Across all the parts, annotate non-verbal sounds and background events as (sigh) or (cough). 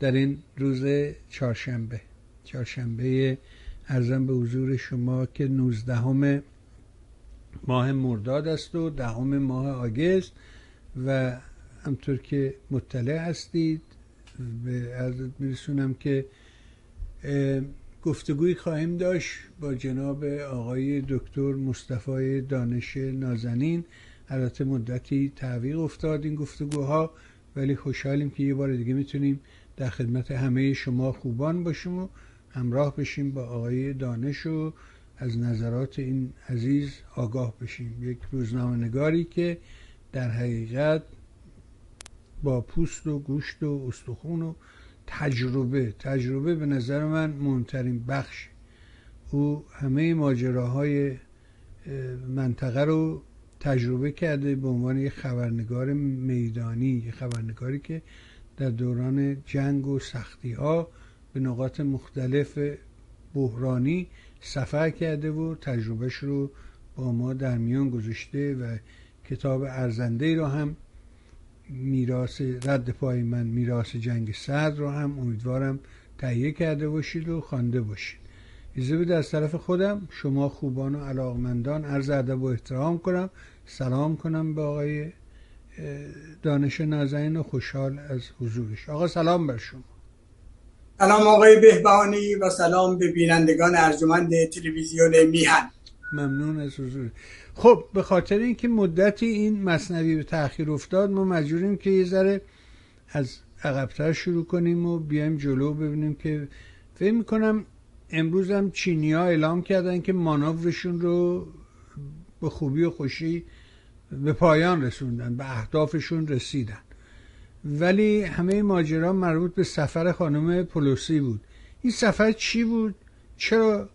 در این روز چهارشنبه. چهارشنبه ارزم به حضور شما که نوزدهم ماه مرداد است و دهم ماه آگست و همطور که مطلع هستید به عرضت میرسونم که گفتگوی خواهیم داشت با جناب آقای دکتر مصطفی دانش نازنین. البته مدتی تعویق افتاد این گفتگوها ولی خوشحالیم که یه بار دیگه می‌تونیم در خدمت همه شما خوبان باشیم و همراه بشیم با آقای دانش و از نظرات این عزیز آگاه بشیم. یک روزنامه نگاری که در حقیقت با پوست و گوشت و استخون و تجربه تجربه به نظر من مهمترین بخش. او همه ماجراهای منطقه رو تجربه کرده به عنوان یک خبرنگار میدانی یک خبرنگاری که در دوران جنگ و سختی ها به نقاط مختلف بحرانی سفر کرده و تجربهش رو با ما در میان گذاشته و کتاب ارزنده رو هم میراث رد پای من میراث جنگ سرد رو هم امیدوارم تهیه کرده باشید و خوانده باشید. ایزه بود از طرف خودم شما خوبان و علاقمندان عرض ادب و احترام کنم. سلام کنم به آقای دانش نازنین و خوشحال از حضورش. آقا سلام بر شما. سلام آقای بهبانی و سلام به بینندگان ارجمند تلویزیون میهن. ممنون از حضور خب به خاطر اینکه مدتی این مصنوی به تاخیر افتاد ما مجبوریم که یه ذره از عقبتر شروع کنیم و بیایم جلو ببینیم که فکر می‌کنم امروز هم چینی ها اعلام کردن که مانورشون رو به خوبی و خوشی به پایان رسوندن به اهدافشون رسیدن. ولی همه ماجرا مربوط به سفر خانم پولوسی بود. این سفر چی بود؟ چرا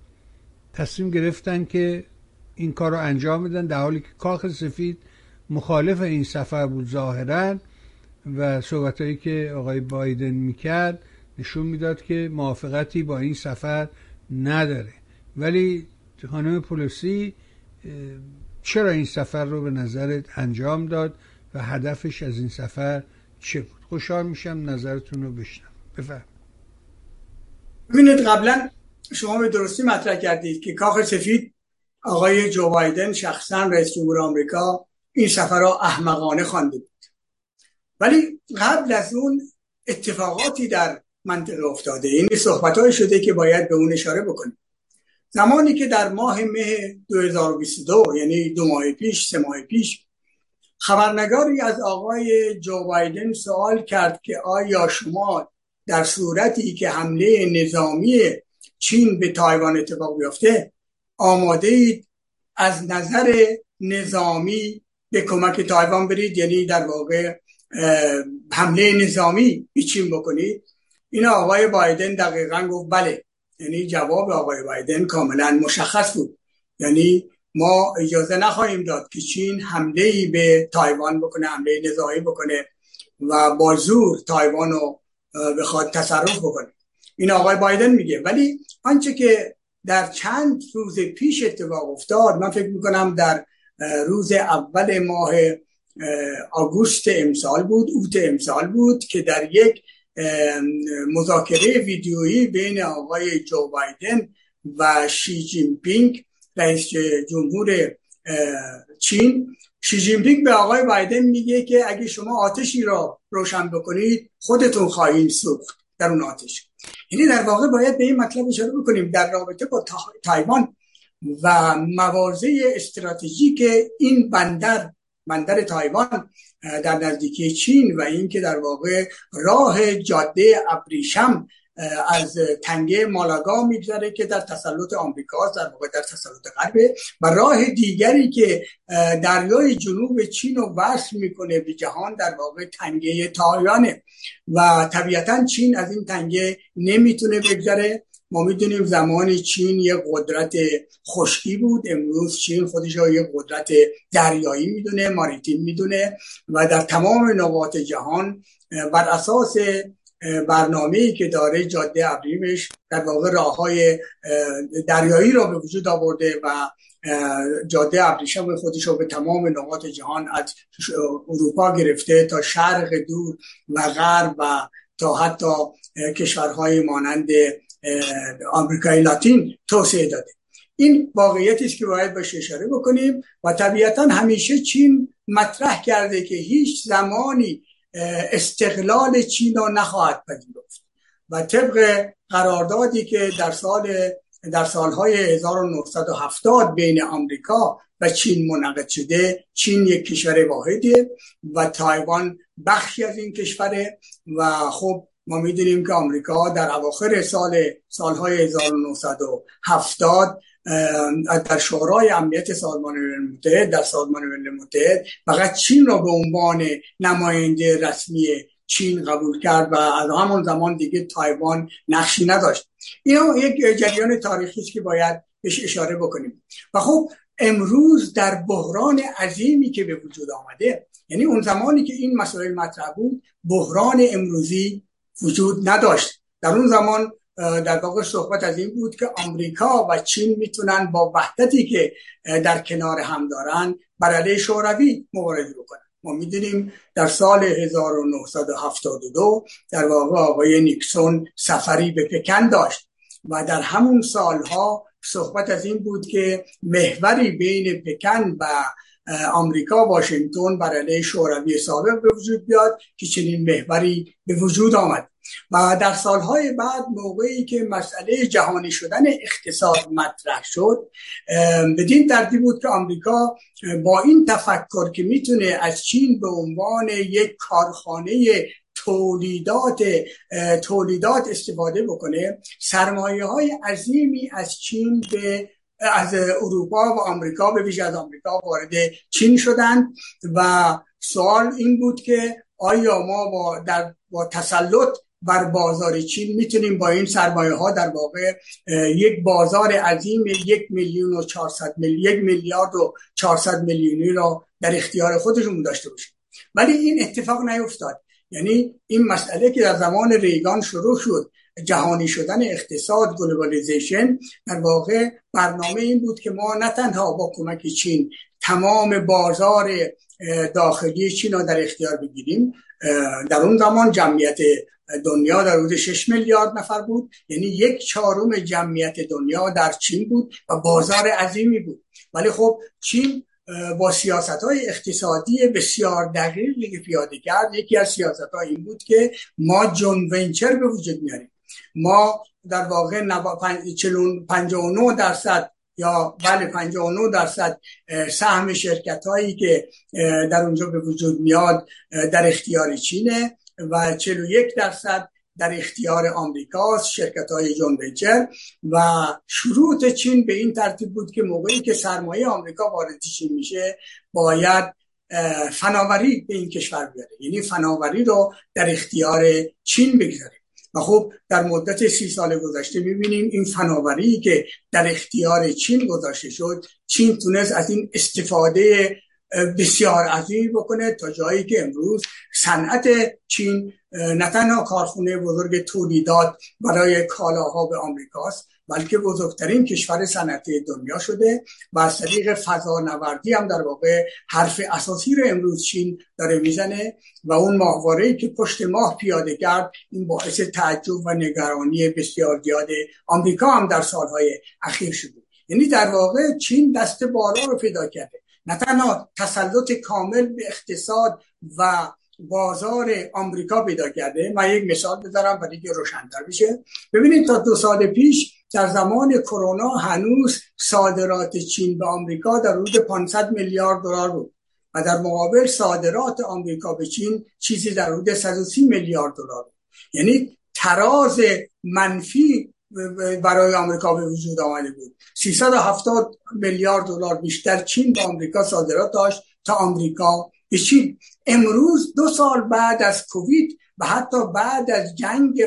تصمیم گرفتن که این کار رو انجام بدن؟ در حالی که کاخ سفید مخالف این سفر بود ظاهرا و صحبت که آقای بایدن می‌کرد نشون می‌داد که موافقتی با این سفر نداره. ولی خانم پولوسی چرا این سفر رو به نظرت انجام داد و هدفش از این سفر چه بود؟ خوشحال میشم نظرتون رو بشنم بفرم ببینید قبلا شما به درستی مطرح کردید که کاخ سفید آقای جو بایدن شخصا رئیس جمهور آمریکا این سفر را احمقانه خوانده بود. ولی قبل از اون اتفاقاتی در منطقه افتاده. این صحبت شده که باید به اون اشاره بکنیم. زمانی که در ماه مه 2022 یعنی دو ماه پیش سه ماه پیش خبرنگاری از آقای جو بایدن سوال کرد که آیا شما در صورتی که حمله نظامی چین به تایوان اتفاق بیفته آماده اید از نظر نظامی به کمک تایوان برید؟ یعنی در واقع حمله نظامی به چین بکنید؟ این آقای بایدن دقیقا گفت بله. یعنی جواب آقای بایدن کاملا مشخص بود. یعنی ما اجازه نخواهیم داد که چین حمله ای به تایوان بکنه حمله نظامی بکنه و با زور تایوان رو بخواد تصرف بکنه. این آقای بایدن میگه. ولی آنچه که در چند روز پیش اتفاق افتاد من فکر می‌کنم در روز اول ماه آگوست امسال بود اوت امسال بود که در یک مذاکره ویدیویی بین آقای جو بایدن و شی جین پینگ رئیس جمهور چین. شی جین پینگ به آقای بایدن میگه که اگه شما آتشی را روشن بکنید خودتون خواهید سوخت در اون آتش. یعنی در واقع باید به این مطلب اشاره بکنیم. در رابطه با تایوان و مواضع استراتژیک این بندر بندر تایوان در نزدیکی چین و اینکه در واقع راه جاده ابریشم از تنگه مالاگا میگذره که در تسلط آمریکا در واقع در تسلط غربه و راه دیگری که دریای جنوب چین رو وصل می‌کنه به جهان در واقع تنگه تایوانه و طبیعتا چین از این تنگه نمی‌تونه بگذره. ما می‌دونیم زمان چین یه قدرت خشکی بود. امروز چین خودش یه قدرت دریایی می‌دونه ماریتیم می‌دونه و در تمام نقاط جهان بر اساس برنامه ای که داره جاده ابریمش در واقع راه های دریایی را به وجود آورده و جاده ابریشم خودش رو به تمام نقاط جهان از اروپا گرفته تا شرق دور و غرب و تا حتی کشورهای مانند آمریکای لاتین توسعه داده. این واقعیتی است که باید بهش اشاره بکنیم و طبیعتا همیشه چین مطرح کرده که هیچ زمانی استقلال چین را نخواهد پذیرفت. و طبق قراردادی که در سال در سالهای 1970 بین آمریکا و چین منعقد شده چین یک کشور واحده و تایوان بخشی از این کشوره و خب ما می‌دونیم که آمریکا در اواخر سال سالهای 1970 در شورای امنیت سازمان ملل متحد در سازمان ملل متحد فقط چین را به عنوان نماینده رسمی چین قبول کرد و از همون زمان دیگه تایوان نقشی نداشت. این یک جریان تاریخی است که باید بهش اشاره بکنیم. و خب امروز در بحران عظیمی که به وجود آمده یعنی اون زمانی که این مسائل مطرح بود بحران امروزی وجود نداشت. در اون زمان در واقع صحبت از این بود که آمریکا و چین می‌تونن با وحدتی که در کنار هم دارن بر علیه شوروی مبارزه بکنن. ما می‌دونیم در سال 1972 در واقع آقای نیکسون سفری به پکن داشت و در همون سالها صحبت از این بود که محوری بین پکن و آمریکا واشنگتن بر علیه شوروی سابق به وجود بیاد که چنین محوری به وجود آمد. و در سالهای بعد موقعی که مسئله جهانی شدن اقتصاد مطرح شد بدین ترتیب بود که آمریکا با این تفکر که می‌تونه از چین به عنوان یک کارخانه تولیدات تولیدات استفاده بکنه سرمایه های عظیمی از چین به از اروپا و آمریکا به ویژه از آمریکا وارد چین شدند و سوال این بود که آیا ما با, در با تسلط بر بازار چین می‌تونیم با این سرمایه ها در واقع یک بازار عظیم یک میلیون و 400 یک میلیارد و 400 میلیونی را در اختیار خودشون داشته باشیم. ولی این اتفاق نیفتاد. یعنی این مسئله که در زمان ریگان شروع شد جهانی شدن اقتصاد globalization در واقع برنامه این بود که ما نه تنها با کمک چین تمام بازار داخلی چین را در اختیار بگیریم در اون زمان جمعیت دنیا در حدود 6 میلیارد نفر بود یعنی یک چهارم جمعیت دنیا در چین بود و بازار عظیمی بود. ولی خب چین با سیاست های اقتصادی بسیار دقیقی که پیاده کرد. یکی از سیاست ها این بود که ما جون ونچر به وجود میاریم. ما در واقع 59 درصد یا بله 59 درصد سهم شرکت هایی که در اونجا به وجود میاد در اختیار چینه و 41 درصد در اختیار آمریکاست شرکت های جون و شروط چین به این ترتیب بود که موقعی که سرمایه آمریکا وارد چین میشه باید فناوری به این کشور بیاره. یعنی فناوری رو در اختیار چین بگذاره. و خب در مدت سی سال گذشته می‌بینیم این فناوری که در اختیار چین گذاشته شد چین تونست از این استفاده بسیار عظیمی بکنه تا جایی که امروز صنعت چین نه تنها کارخونه بزرگ تولیدات برای کالاها به آمریکاست بلکه بزرگترین کشور صنعتی دنیا شده و از طریق فضانوردی هم در واقع حرف اساسی رو امروز چین داره می‌زنه و اون ماهواره که پشت ماه پیاده کرد این باعث تعجب و نگرانی بسیار زیاد آمریکا هم در سالهای اخیر شده یعنی در واقع چین دست بالا رو پیدا کرده. نه تنها تسلط کامل به اقتصاد و بازار آمریکا پیدا کرده من یک مثال بذارم برای که روشنتر بشه. ببینید تا دو سال پیش در زمان کرونا هنوز صادرات چین به آمریکا در حدود 500 میلیارد دلار بود و در مقابل صادرات آمریکا به چین چیزی در حدود 130 میلیارد دلار یعنی تراز منفی برای آمریکا به وجود آمده بود. 370 میلیارد دلار بیشتر چین به آمریکا صادرات داشت تا آمریکا به چین. امروز دو سال بعد از کووید و حتی بعد از جنگ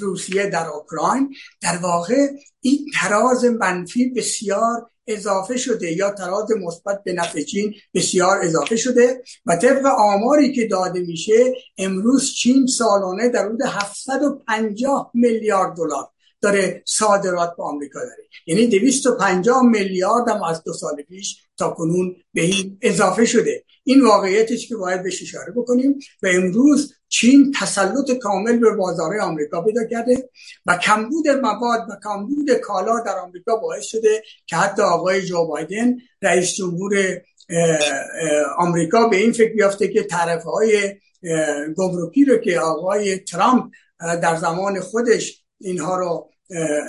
روسیه در اوکراین در واقع این تراز منفی بسیار اضافه شده یا تراز مثبت به نفع چین بسیار اضافه شده و طبق آماری که داده میشه امروز چین سالانه در حدود 750 میلیارد دلار داره صادرات به آمریکا داره. یعنی 250 میلیارد هم از دو سال پیش تا کنون به این اضافه شده. این واقعیتش که باید بهش اشاره بکنیم و امروز چین تسلط کامل به بازار آمریکا پیدا کرده و کمبود مواد و کمبود کالا در آمریکا باعث شده که حتی آقای جو بایدن رئیس جمهور آمریکا به این فکر بیافته که طرف های گمرکی رو که آقای ترامپ در زمان خودش اینها رو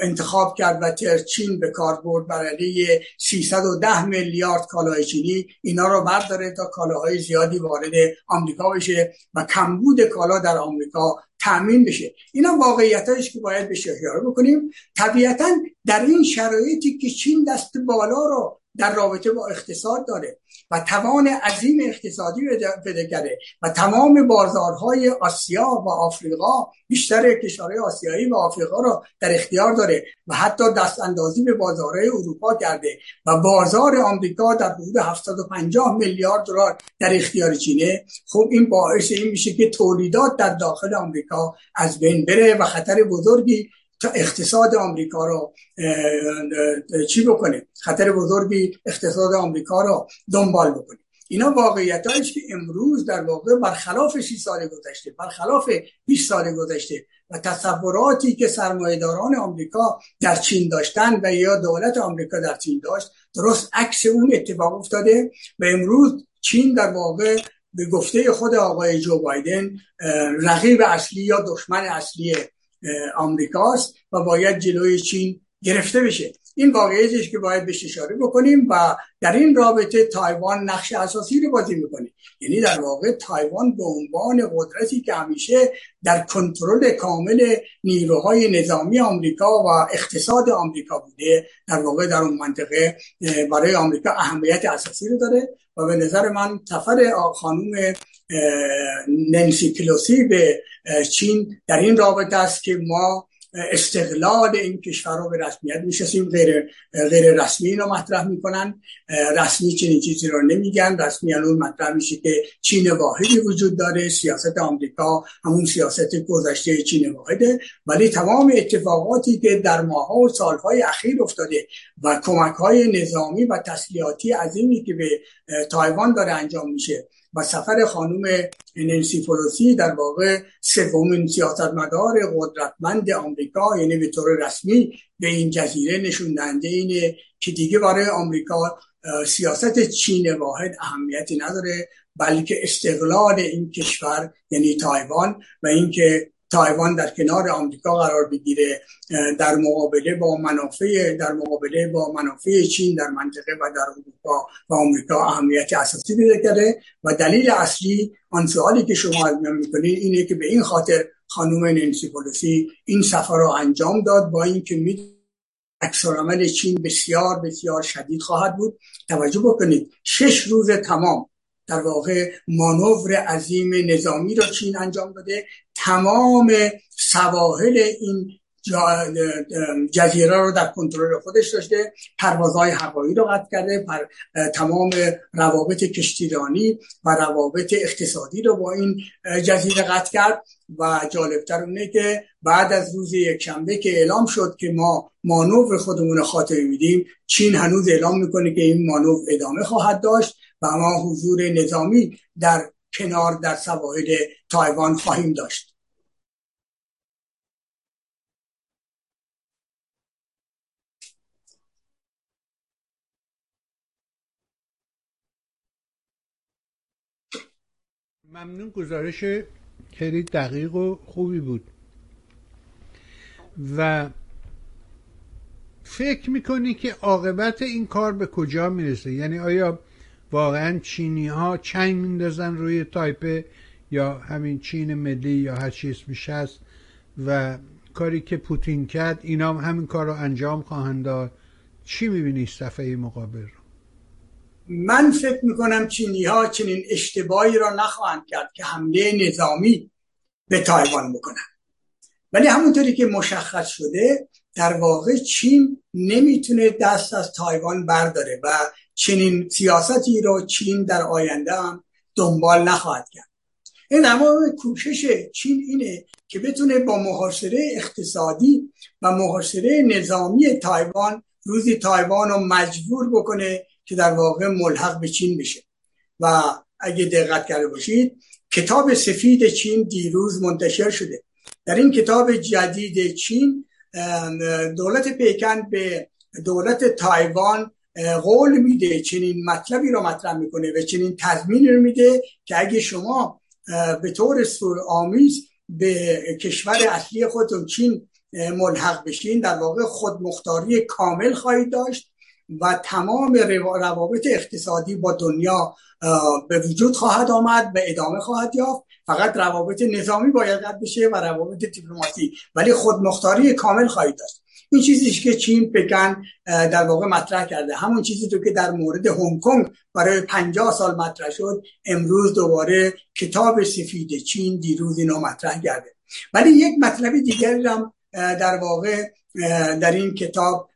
انتخاب کرد و چین به کار برد برای 310 میلیارد کالای چینی. اینا رو برداره تا کالاهای زیادی وارد آمریکا بشه و کمبود کالا در آمریکا تامین بشه. اینا واقعیت که باید بهش اشاره بکنیم. طبیعتا در این شرایطی که چین دست بالا رو در رابطه با اقتصاد داره و توان عظیم اقتصادی بده کرده و تمام بازارهای آسیا و آفریقا بیشتر کشورهای آسیایی و آفریقا را در اختیار داره و حتی دست اندازی به بازارهای اروپا کرده و بازار آمریکا در حدود 750 میلیارد دلار در اختیار چینه. خب این باعث این میشه که تولیدات در داخل آمریکا از بین بره و خطر بزرگی تا اقتصاد آمریکا رو چی بکنه خطر بزرگی اقتصاد آمریکا رو دنبال بکنه اینا واقعیت که امروز در واقع برخلاف 6 سال گذشته برخلاف 20 سال گذشته و تصوراتی که سرمایهداران آمریکا در چین داشتن و یا دولت آمریکا در چین داشت درست عکس اون اتفاق افتاده و امروز چین در واقع به گفته خود آقای جو بایدن رقیب اصلی یا دشمن اصلی آمریکاست و باید جلوی چین گرفته بشه. این واقعیتش که باید بهش اشاره بکنیم و در این رابطه تایوان نقش اساسی رو بازی می‌کنه. یعنی در واقع تایوان به عنوان قدرتی که همیشه در کنترل کامل نیروهای نظامی آمریکا و اقتصاد آمریکا بوده در واقع در اون منطقه برای آمریکا اهمیت اساسی رو داره و به نظر من سفر خانوم ننسی کلوسی به چین در این رابطه است که ما استقلال این کشور رو به رسمیت می‌شناسیم غیر غیر رسمی رو مطرح می‌کنن. رسمی چنین چیزی رو نمیگن. رسمی اون مطرح میشه که چین واحدی وجود داره سیاست آمریکا همون سیاست گذشته چین واحده. ولی تمام اتفاقاتی که در ماها و سالهای اخیر افتاده و کمک های نظامی و تسلیحاتی عظیمی که به تایوان داره انجام میشه و سفر خانم ننسی پولوسی در واقع سومین سیاستمدار قدرتمند آمریکا یعنی به طور رسمی به این جزیره نشون دهنده اینه که دیگه برای آمریکا سیاست چین واحد اهمیتی نداره بلکه استقلال این کشور یعنی تایوان و اینکه تایوان در کنار آمریکا قرار بگیره در مقابله با منافع در مقابله با منافع چین در منطقه و در اروپا و آمریکا اهمیت اساسی پیدا کرده. و دلیل اصلی آن سوالی که شما از می‌کنید اینه که به این خاطر خانم ننسی پولسی این سفر رو انجام داد با اینکه می عمل چین بسیار بسیار شدید خواهد بود. توجه بکنید شش روز تمام در واقع مانور عظیم نظامی را چین انجام داده تمام سواحل این جزیره رو در کنترل خودش داشته پروازهای هوایی رو قطع کرده پر تمام روابط کشتیرانی و روابط اقتصادی رو با این جزیره قطع کرد و جالبتر اونه که بعد از روز یکشنبه که اعلام شد که ما مانور خودمون خاطر میدیم چین هنوز اعلام می‌کنه که این مانور ادامه خواهد داشت و ما حضور نظامی در کنار در سواحل تایوان خواهیم داشت. ممنون گزارش خیلی دقیق و خوبی بود. و فکر می‌کنی که عاقبت این کار به کجا می‌رسه؟ یعنی آیا واقعا چینی ها چنگ میندازن روی تایپه یا همین چین ملی یا هر چی اسمش هست و کاری که پوتین کرد اینا هم همین کار رو انجام خواهند داد؟ چی می‌بینی صفحه مقابل رو؟ من فکر می‌کنم چینی ها چنین اشتباهی را نخواهند کرد که حمله نظامی به تایوان بکنن ولی همونطوری که مشخص شده در واقع چین نمی‌تونه دست از تایوان برداره و چنین سیاستی رو چین در آینده هم دنبال نخواهد کرد. این اما کوشش چین اینه که بتونه با محاصره اقتصادی و محاصره نظامی تایوان روزی تایوان رو مجبور بکنه که در واقع ملحق به چین بشه. و اگه دقت کرده باشید کتاب سفید چین دیروز منتشر شده. در این کتاب جدید چین دولت پیکن به دولت تایوان قول میده چنین مطلبی رو مطرح می‌کنه و چنین تضمینی رو میده که اگه شما به طور آمیز به کشور اصلی خودتون چین ملحق بشین در واقع خودمختاری کامل خواهید داشت. و تمام روابط اقتصادی با دنیا به وجود خواهد آمد و ادامه خواهد یافت. فقط روابط نظامی باید قد بشه و روابط دیپلماسی ولی خودمختاری کامل خواهید داشت. این چیزی که چین پکن در واقع مطرح کرده. همون چیزی تو که در مورد هنگ کنگ برای 50 سال مطرح شد امروز دوباره کتاب سفید چین دیروز اینو مطرح کرده. ولی یک مطلب دیگری هم در واقع در این کتاب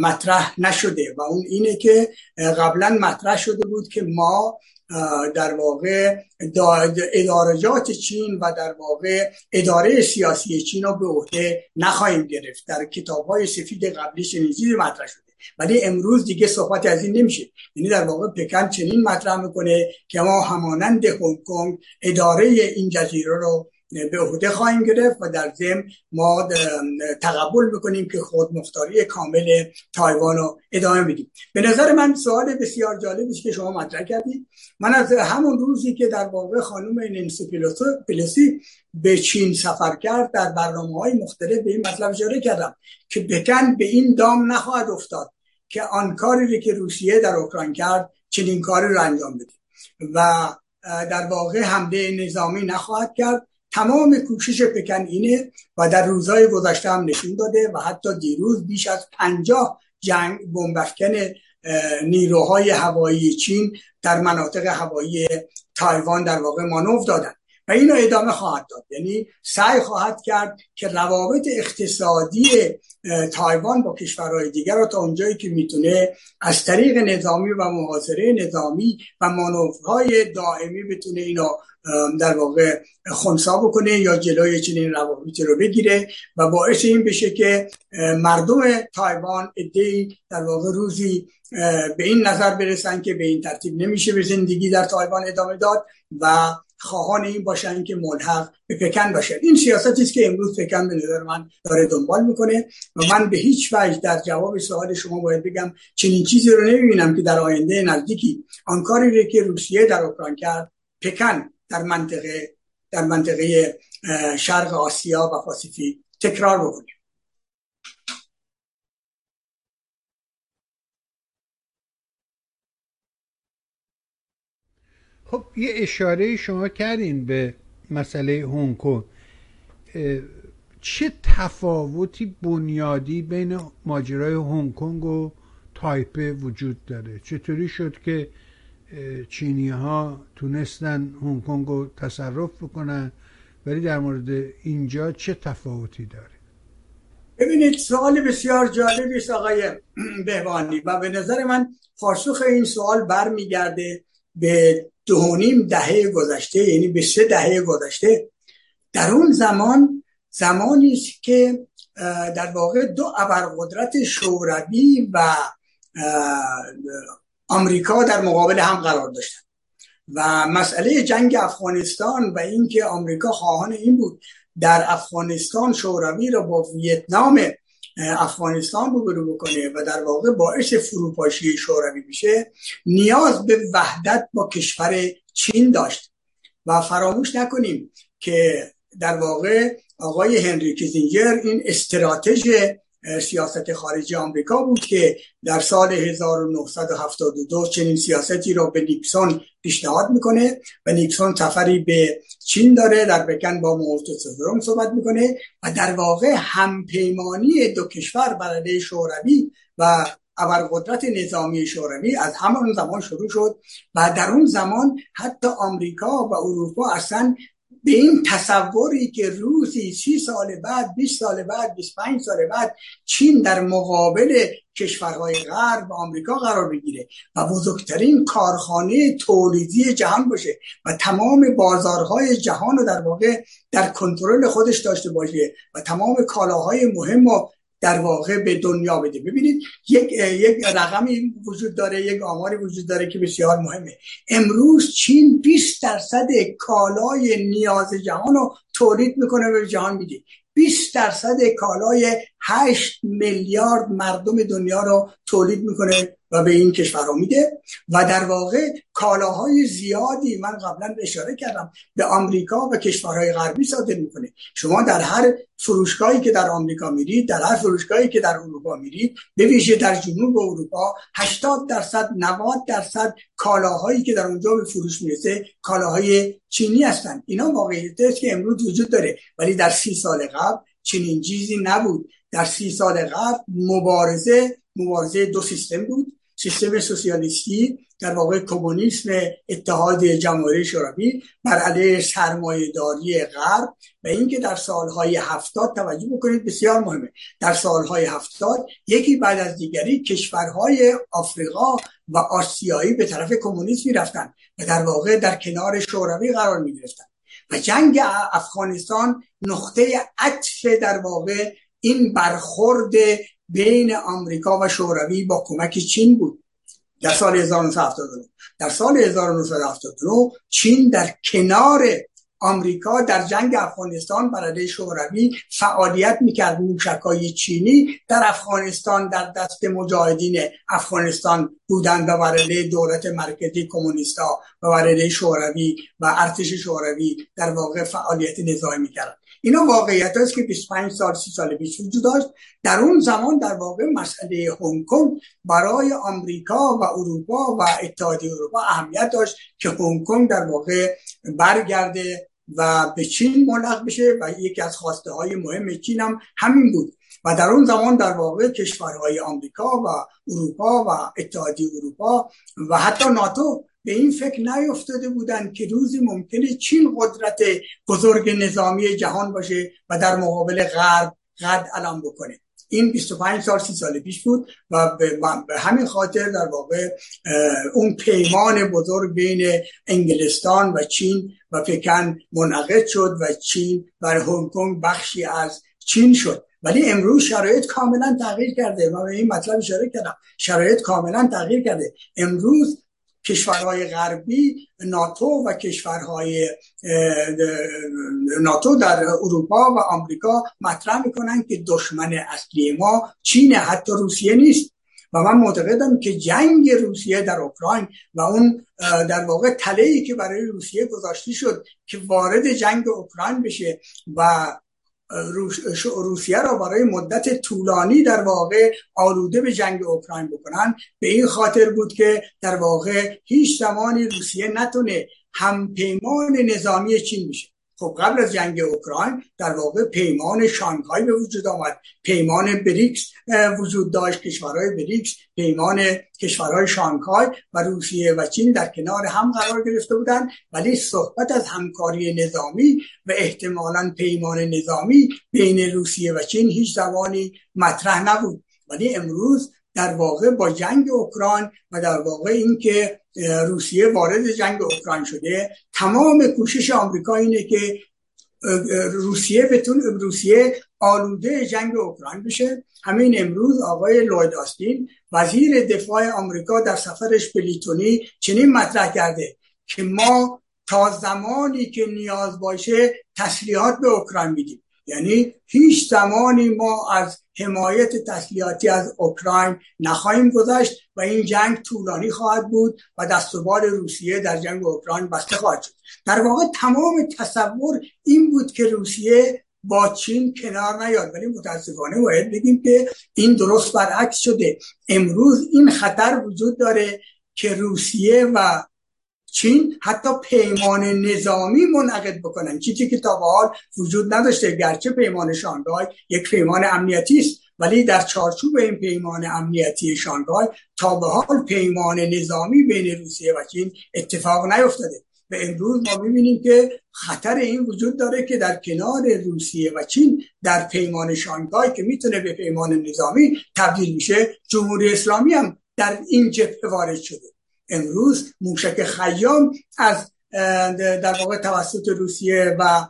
مطرح نشده و اون اینه که قبلا مطرح شده بود که ما در واقع ادارجات چین و در واقع اداره سیاسی چین رو به عهده نخواهیم گرفت. در کتاب های سفید قبلی چنین مطرح شده. ولی امروز دیگه صحبت از این نمیشه. یعنی در واقع پکن چنین مطرح می‌کنه که ما همانند هنگ کنگ اداره این جزیره رو به عهده خواهیم گرفت و در ضمن ما تقبل می‌کنیم که خود مختاری کامل تایوان رو ادامه میدیم به نظر من سوال بسیار جالبی که شما مطرح کردید. من از همون روزی که در واقع خانم ننسی پلوسی به چین سفر کرد در برنامه های مختلف به این مطلب اشاره کردم که بکن به این دام نخواهد افتاد که آن کاری که روسیه در اوکراین کرد چنین کاری رو انجام بده. و در واقع حمله نظامی نخواهد کرد. تمام کوشش پکن اینه و در روزهای گذشته هم نشون داده و حتی دیروز بیش از پنجاه جنگ بمبافکن نیروهای هوایی چین در مناطق هوایی تایوان در واقع مانور دادن. و اینو ادامه خواهد داد. یعنی سعی خواهد کرد که روابط اقتصادی تایوان با کشورهای دیگر رو تا اونجایی که می‌تونه از طریق نظامی و محاصره نظامی و مانورهای دائمی بتونه اینو در واقع خونسا بکنه یا جلوی چنین روابطی رو بگیره و باعث این بشه که مردم تایوان ادهی در واقع روزی به این نظر برسن که به این ترتیب نمیشه به زندگی در تایوان ادامه داد و خواهان این باشن که ملحق به پکن باشه این سیاستی است که امروز پکن به نظر من داره دنبال می‌کنه و من به هیچ وجه در جواب سوال شما باید بگم چنین چیزی رو نمی‌بینم که در آینده نزدیکی. آن کاری که روسیه در اوکراین کرد پکن در منطقه در منطقه شرق آسیا و پاسیفیک تکرار بکنه خب یه اشاره شما کردین به مسئله هنگ کنگ. چه تفاوتی بنیادی بین ماجرای هنگ کنگ و تایپه وجود داره؟ چطوری شد که چینی ها تونستن هنگ کنگ رو تصرف بکنن؟ ولی در مورد اینجا چه تفاوتی داره؟ ببینید سوال بسیار جالبی است آقای بهبانی و به نظر من پاسخ این سوال برمیگرده. به دو نیم دهه گذشته یعنی به سه دهه گذشته در اون زمان زمانی است که در واقع دو ابرقدرت شوروی و آمریکا در مقابل هم قرار داشتن و مسئله جنگ افغانستان و اینکه آمریکا خواهان این بود در افغانستان شوروی را با ویتنام افغانستان روبرو بکنه و در واقع باعث فروپاشی شوروی بشه نیاز به وحدت با کشور چین داشت. و فراموش نکنیم که در واقع آقای هنری کیزینجر این استراتژ سیاست خارجی آمریکا بود که در سال 1972 چنین سیاستی را به نیکسون پیشنهاد می‌کنه و نیکسون سفری به چین داره در بکن با موتو صحبت می‌کنه و در واقع همپیمانی دو کشور برای شوروی و ابرقدرت نظامی شوروی از همان زمان شروع شد و در اون زمان حتی آمریکا و اروپا اصلا به این تصوری که روزی سی سال بعد 20 سال بعد 25 سال بعد چین در مقابل کشورهای غرب و آمریکا قرار بگیره و بزرگترین کارخانه تولیدی جهان باشه و تمام بازارهای جهان رو در واقع در کنترل خودش داشته باشه و تمام کالاهای مهم و در واقع به دنیا بده. ببینید یک یک رقمی وجود داره یک آماری وجود داره که بسیار مهمه. امروز چین 20 درصد کالای نیاز جهان رو تولید می‌کنه به جهان میده. 20 درصد کالای 8 میلیارد مردم دنیا رو تولید می‌کنه و به این کشورها میده. و در واقع کالاهای زیادی من قبلا اشاره کردم به آمریکا و کشورهای غربی صادر می‌کنه. شما در هر فروشگاهی که در آمریکا میرید در هر فروشگاهی که در اروپا میرید به ویژه در جنوب اروپا 80 درصد 90 درصد کالاهایی که در اونجا به فروش می‌رسه کالاهای چینی هستند اینا واقعیت است که امروز وجود داره. ولی در سی سال قبل چنین چیزی نبود. در سی سال قبل مبارزه مبارزه دو سیستم بود. سیستم سوسیالیستی در واقع کمونیسم اتحاد جمهوری شوروی بر علیه سرمایهداری غرب و اینکه در سالهای هفتاد توجه بکنید بسیار مهمه. در سالهای هفتاد یکی بعد از دیگری کشورهای آفریقا و آسیایی به طرف کمونیسم رفتن و در واقع در کنار شوروی قرار می گرفتن و جنگ افغانستان نقطه عطف در واقع این برخورد بین آمریکا و شوروی با کمک چین بود. در سال 1979 در سال 1979 چین در کنار آمریکا در جنگ افغانستان برای شوروی فعالیت می‌کرد. موشکای چینی در افغانستان در دست مجاهدین افغانستان بودند و برای دولت مرکزی کمونیستا و برای شوروی و ارتش شوروی در واقع فعالیت نظامی می‌کرد اینا واقعیت است که 25 سال 30 سال پیش وجود داشت. در اون زمان در واقع مسئله هنگ کنگ برای آمریکا و اروپا و اتحادیه اروپا اهمیت داشت که هنگ کنگ در واقع برگرده و به چین ملحق بشه و یکی از خواسته های مهم چین هم همین بود. و در اون زمان در واقع کشورهای آمریکا و اروپا و اتحادیه اروپا و حتی ناتو به این فکر نیفتاده بودند که روزی ممکنه چین قدرت بزرگ نظامی جهان باشه و در مقابل غرب قد علم بکنه. این 25 سال 30 سال پیش بود و به همین خاطر در واقع اون پیمان بزرگ بین انگلستان و چین و پکن منعقد شد و چین و هنگ کنگ بخشی از چین شد. ولی امروز شرایط کاملا تغییر کرده. و به این مطلب اشاره کردم. شرایط کاملا تغییر کرده. امروز کشورهای غربی ناتو و کشورهای ناتو در اروپا و آمریکا مطرح می‌کنن که دشمن اصلی ما چین حتی روسیه نیست. و من معتقدم که جنگ روسیه در اوکراین و اون در واقع تله که برای روسیه گذاشته شد که وارد جنگ اوکراین بشه و روسیه را برای مدت طولانی در واقع آلوده به جنگ اوکراین بکنن به این خاطر بود که در واقع هیچ زمانی روسیه نتونه همپیمان نظامی چین بشه. خب قبل از جنگ اوکراین در واقع پیمان شانگهای به وجود آمد. پیمان بریکس وجود داشت. کشورهای بریکس پیمان کشورهای شانگهای و روسیه و چین در کنار هم قرار گرفته بودند. ولی صحبت از همکاری نظامی و احتمالا پیمان نظامی بین روسیه و چین هیچ زمانی مطرح نبود. ولی امروز در واقع با جنگ اوکراین و در واقع اینکه روسیه وارد جنگ اوکراین شده تمام کوشش آمریکا اینه که روسیه بتون روسیه آلوده جنگ اوکراین بشه. همین امروز آقای لوید آستین وزیر دفاع آمریکا در سفرش به لیتونی چنین مطرح کرده که ما تا زمانی که نیاز باشه تسلیحات به اوکراین میدیم. یعنی هیچ زمانی ما از حمایت تسلیحاتی از اوکراین نخواهیم گذاشت و این جنگ طولانی خواهد بود و دستوبال روسیه در جنگ اوکراین بسته خواهد شد. در واقع تمام تصور این بود که روسیه با چین کنار نیاد. ولی متاسفانه باید بگیم که این درست برعکس شده. امروز این خطر وجود داره که روسیه و چین حتی پیمان نظامی منعقد بکنن. چیزی که تا به حال وجود نداشته. گرچه پیمان شانگهای یک پیمان امنیتی است ولی در چارچوب این پیمان امنیتی شانگهای تا به حال پیمان نظامی بین روسیه و چین اتفاق نیفتاده. و امروز ما می‌بینیم که خطر این وجود داره که در کنار روسیه و چین در پیمان شانگهای که می‌تونه به پیمان نظامی تبدیل میشه جمهوری اسلامی هم در این جبهه وارد شده. امروز موشک خیام از در واقع توسط روسیه و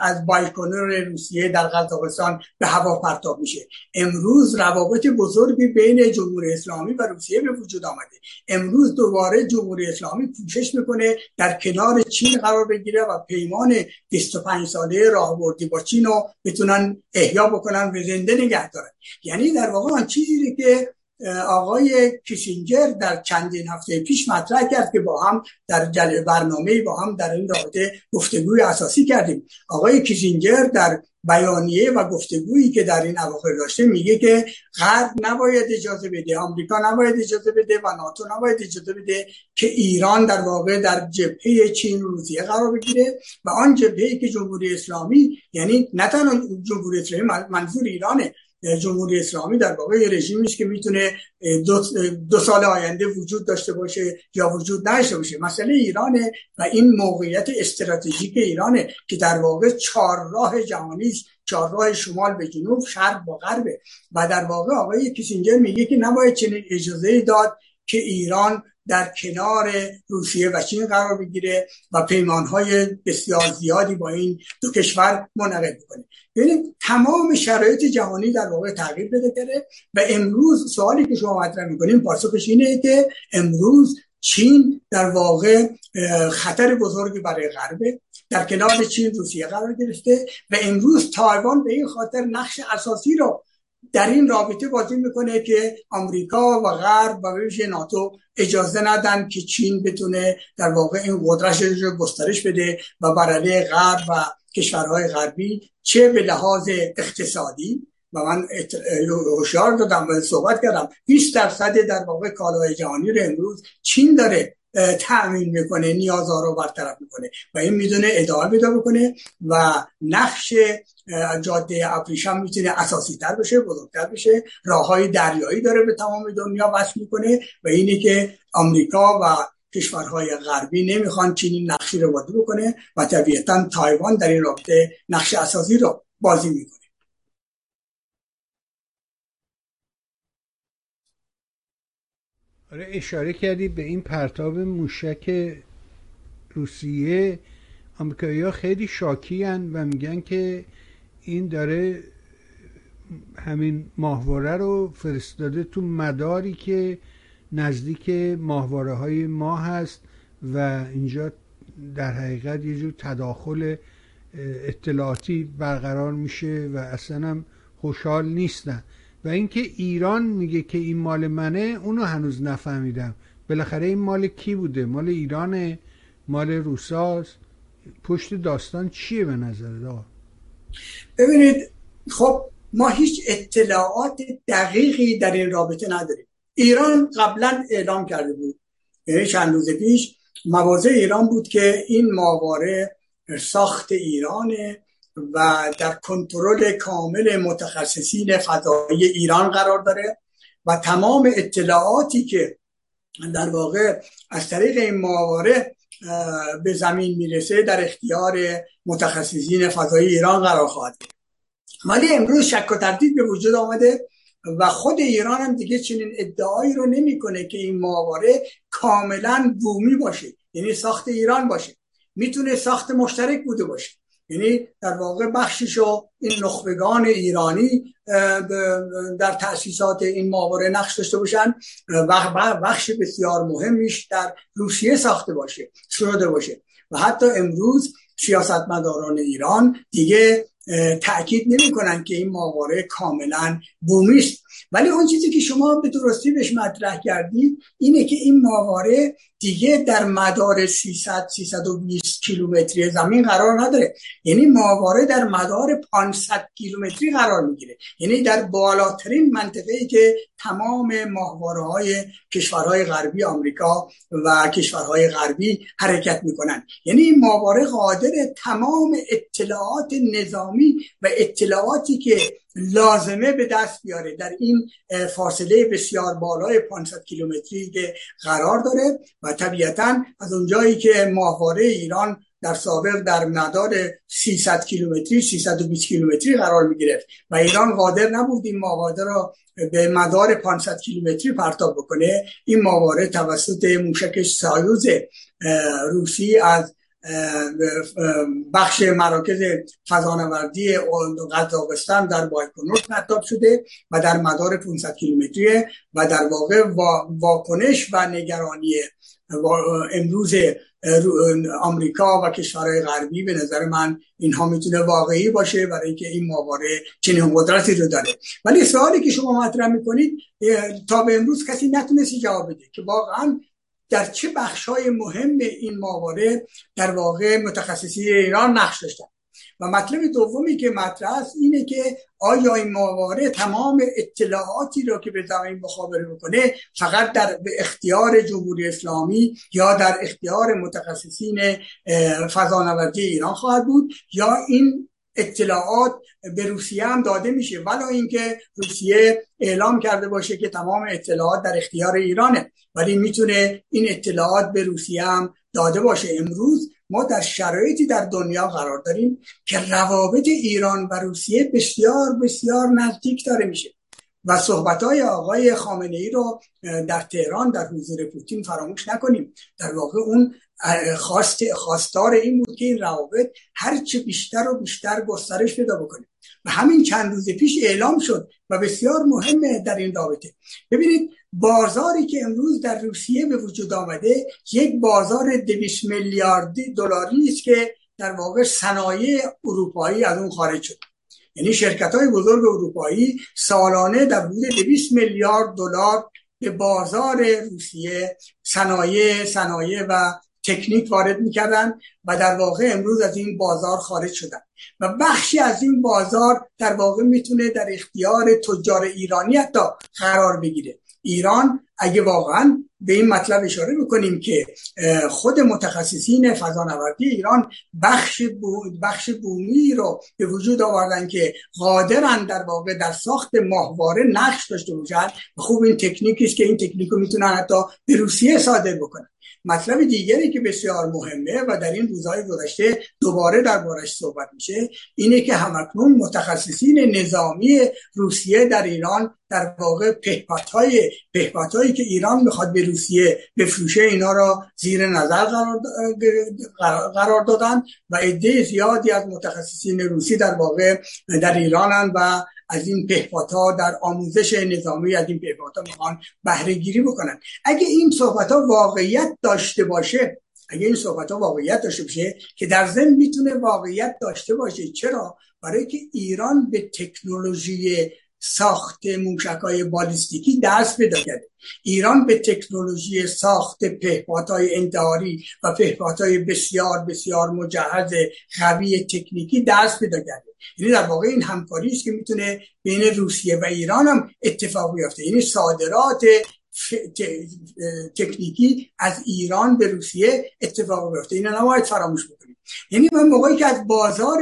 از بایکنر روسیه در قزاقستان به هوا پرتاب میشه. امروز روابط بزرگی بین جمهوری اسلامی و روسیه به وجود آمده. امروز دوباره جمهوری اسلامی کوشش می‌کنه در کنار چین قرار بگیره و پیمان 25 ساله راهبردی با چین رو بتونن احیا بکنن و زنده نگه دارن. یعنی در واقع آن چیزی که آقای کیسینجر در چندین هفته پیش مطرح کرد که با هم در برنامه با هم در این رابطه گفتگوی اساسی کردیم. آقای کیسینجر در بیانیه و گفتگویی که در این اواخر داشته میگه که غرب نباید اجازه بده آمریکا نباید اجازه بده و ناتو نباید اجازه بده که ایران در واقع در جبهه چین روسیه قرار بگیره و آن جبهه که جمهوری اسلامی یعنی نه تنها جمهوری اسلامی منظور ایرانه. جمهوری اسلامی در واقع یه رژیمی که می‌تونه دو, دو سال آینده وجود داشته باشه یا وجود نداشته باشه. مسئله ایرانه و این موقعیت استراتژیک ایرانه که در واقع چهار راه جهانی است چهار راه شمال به جنوب شرق با غربه. و در واقع آقای کیسینجر میگه که نباید چنین اجازه داد که ایران در کنار روسیه و چین قرار بگیره و پیمانهای بسیار زیادی با این دو کشور منعقد بکنه. یعنی تمام شرایط جهانی در واقع تغییر بده کرده و امروز سوالی که شما مطرح می‌کنیم پاسخش اینه که امروز چین در واقع خطر بزرگی برای غربه. در کنار چین روسیه قرار گرفته و امروز تایوان به این خاطر نقش اساسی رو در این رابطه بازی می‌کنه که آمریکا و غرب و بهش ناتو اجازه ندن که چین بتونه در واقع این قدرتش رو گسترش بده و برای غرب و کشورهای غربی چه به لحاظ اقتصادی و من هشیار دادم و صحبت کردم. 20 درصد در واقع کالای جهانی رو امروز چین داره تأمین می‌کنه نیازها رو برطرف می‌کنه و این می‌دونه ادامه پیدا بکنه و نقش جاده ابریشم می‌تونه اساسی تر بشه بزرگتر بشه. راه های دریایی داره به تمام دنیا وصل می‌کنه و اینه که آمریکا و کشورهای غربی نمی‌خوان چنین نقشی رو بازی بکنه و طبیعتا تایوان در این رابطه نقش اساسی رو بازی می‌کنه. آره اشاره کردی به این پرتاب موشک روسیه. آمریکایی ها خیلی شاکی و میگن که این داره همین ماهواره رو فرستاده تو مداری که نزدیک ماهواره های ما هست و اینجا در حقیقت یه جور تداخل اطلاعاتی برقرار میشه و اصلا هم خوشحال نیستن. و اینکه ایران میگه که این مال منه اونو هنوز نفهمیدم. بالاخره این مال کی بوده؟ مال ایرانه؟ مال روساست؟ پشت داستان چیه به نظر آقا؟ ببینید خب ما هیچ اطلاعات دقیقی در این رابطه نداریم. ایران قبلا اعلام کرده بود. یعنی چند روز پیش مواضع ایران بود که این ماواره ساخت ایرانه. و در کنترل کامل متخصصین فضایی ایران قرار داره و تمام اطلاعاتی که در واقع از طریق این ماواره به زمین می‌رسه در اختیار متخصصین فضایی ایران قرار خواهد ولی امروز شک و تردید به وجود آمده و خود ایران هم دیگه چنین ادعایی رو نمی‌کنه که این ماواره کاملا بومی باشه یعنی ساخت ایران باشه. می‌تونه ساخت مشترک بوده باشه. یعنی در واقع بخشیشو این نخبگان ایرانی در تاسیسات این ماوره نقش داشته باشن و بخش بسیار مهمیش در روسیه ساخته باشه شده باشه. و حتی امروز سیاستمداران ایران دیگه تاکید نمی کنن که این ماوره کاملا بومی است ولی اون چیزی که شما به درستی بهش مطرح کردید اینه که این ماواره دیگه در مدار 300 320 کیلومتری زمین قرار نداره. یعنی ماواره در مدار 500 کیلومتری قرار می‌گیره. یعنی در بالاترین منطقه ای که تمام ماهواره های کشورهای غربی آمریکا و کشورهای غربی حرکت می‌کنن یعنی این ماواره قادر تمام اطلاعات نظامی و اطلاعاتی که لازمه به دست بیاره. در این فاصله بسیار بالای 500 کیلومتری که قرار داره و طبیعتا از اونجایی که ماهواره ایران در سابق در مدار 300 کیلومتری 320 کیلومتری قرار می گرفت و ایران قادر نبود این ماهواره را به مدار 500 کیلومتری پرتاب بکنه. این ماهواره توسط موشک سایوز روسی از بخش مراکز فضانوردی قزاقستان در بایکنور پرتاب شده و در مدار 500 کیلومتری و در واقع واکنش و نگرانی امروز آمریکا و کشورهای غربی به نظر من اینها می‌تونه واقعی باشه برای اینکه این ماواره چنین قدرتی رو داره. ولی سوالی که شما مطرح می‌کنید تا به امروز کسی نتونستی جواب بده که واقعا در چه های مهم این ماواره در واقع متخصصی ایران نقش داشتن و مطلب دومی که مطرح است اینه که آیا این ماواره تمام اطلاعاتی را که به زمین مخابره بکنه فقط در اختیار جمهوری اسلامی یا در اختیار متخصصین فضانوردی ایران خواهد بود یا این اطلاعات به روسیه هم داده میشه. ولی اینکه روسیه اعلام کرده باشه که تمام اطلاعات در اختیار ایرانه. ولی می‌تونه این اطلاعات به روسیه هم داده باشه. امروز ما در شرایطی در دنیا قرار داریم که روابط ایران و روسیه بسیار بسیار نزدیک داره میشه. و صحبت های آقای خامنه ای رو در تهران در حضور پوتین فراموش نکنیم. در واقع اون خواست خواستار این بود که این روابط هرچه بیشتر و بیشتر گسترش پیدا بکنه. و همین چند روز پیش اعلام شد و بسیار مهمه در این رابطه. ببینید بازاری که امروز در روسیه به وجود آمده یک بازار 200 میلیارد دلاری است که در واقع صنایع اروپایی از اون خارج شد. یعنی شرکت های بزرگ اروپایی سالانه در حدود 200 میلیارد دلار به بازار روسیه صنایع صنایع و تکنیک وارد می‌کردن و در واقع امروز از این بازار خارج شدن. و بخشی از این بازار در واقع می‌تونه در اختیار تجار ایرانی حتی قرار بگیره. ایران اگه واقعا به این مطلب اشاره بکنیم که خود متخصصین فضانوردی ایران بخش بخش بومی رو به وجود آوردن که قادرن در واقع در ساخت ماهواره نقش داشته باشن. خوب این تکنیکی که این تکنیک رو می‌تونن حتی به روسیه صادر بکنن. مطلب دیگری که بسیار مهمه و در این روزهای گذشته دوباره دربارش صحبت میشه اینه که همکنون متخصصین نظامی روسیه در ایران در واقع پهپادهای پهپادهایی که ایران می‌خواد به روسیه بفروشه اینا را زیر نظر قرار, دادن و عده زیادی از متخصصین روسی در واقع در ایرانن و از این پهپادها در آموزش نظامی از این پهپادها می‌خوان بهره گیری بکنن. اگه این صحبت ها واقعیت داشته باشه اگه این صحبت ها واقعیت داشته باشه که در ضمن می‌تونه واقعیت داشته باشه چرا؟ برای که ایران به تکنولوژی ساخت موشک های بالیستیکی دست پیدا کرده ایران به تکنولوژی ساخت پهپادهای انتحاری و پهپادهای بسیار بسیار مجهز قوی تکنیکی دست پیدا کرده یعنی در واقع این همکاری است که می‌تونه بین روسیه و ایران هم اتفاق بیفته. یعنی صادرات تکنیکی از ایران به روسیه اتفاق بیفته. اینا نباید فراموش بکنیم. یعنی من موقعی که از بازار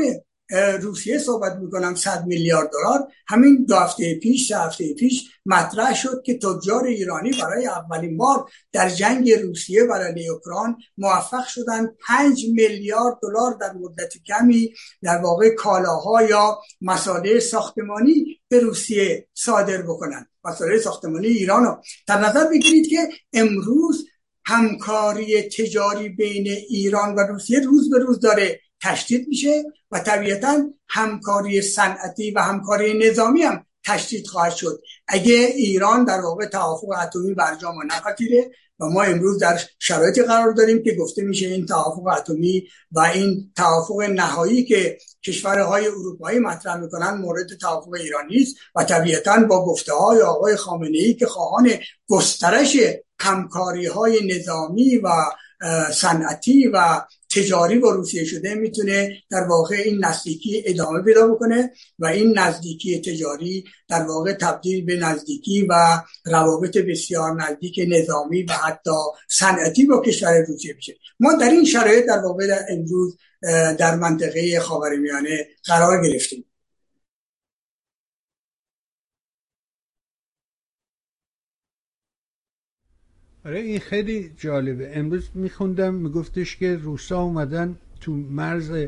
روسیه صحبت می‌کنم 100 میلیارد دلار. همین دو هفته پیش سه هفته پیش مطرح شد که تجار ایرانی برای اولین بار در جنگ روسیه و اوکراین موفق شدن. 5 میلیارد دلار در مدت کمی در واقع کالاها یا مساله ساختمانی به روسیه صادر بکنن. مساله ساختمانی ایران رو در نظر بگیرید که امروز همکاری تجاری بین ایران و روسیه روز به روز داره تشدید میشه و طبیعتا همکاری صنعتی و همکاری نظامی هم تشدید خواهد شد. اگه ایران در واقع توافق اتمی برجام و نپذیره و ما امروز در شرایطی قرار داریم که گفته میشه این توافق اتمی و این توافق نهایی که کشورهای اروپایی مطرح می‌کنن مورد توافق ایرانی است و طبیعتا با گفته های آقای خامنه ای که خواهان گسترش همکاری های نظامی و صنعتی و تجاری با روسیه شده می‌تونه در واقع این نزدیکی ادامه پیدا بکنه و این نزدیکی تجاری در واقع تبدیل به نزدیکی و روابط بسیار نزدیک نظامی و حتی صنعتی با کشور روسیه بشه ما در این شرایط در واقع در امروز در منطقه خاورمیانه قرار گرفتیم. آره این خیلی جالبه. امروز میخوندم میگفتش که روسا اومدن تو مرز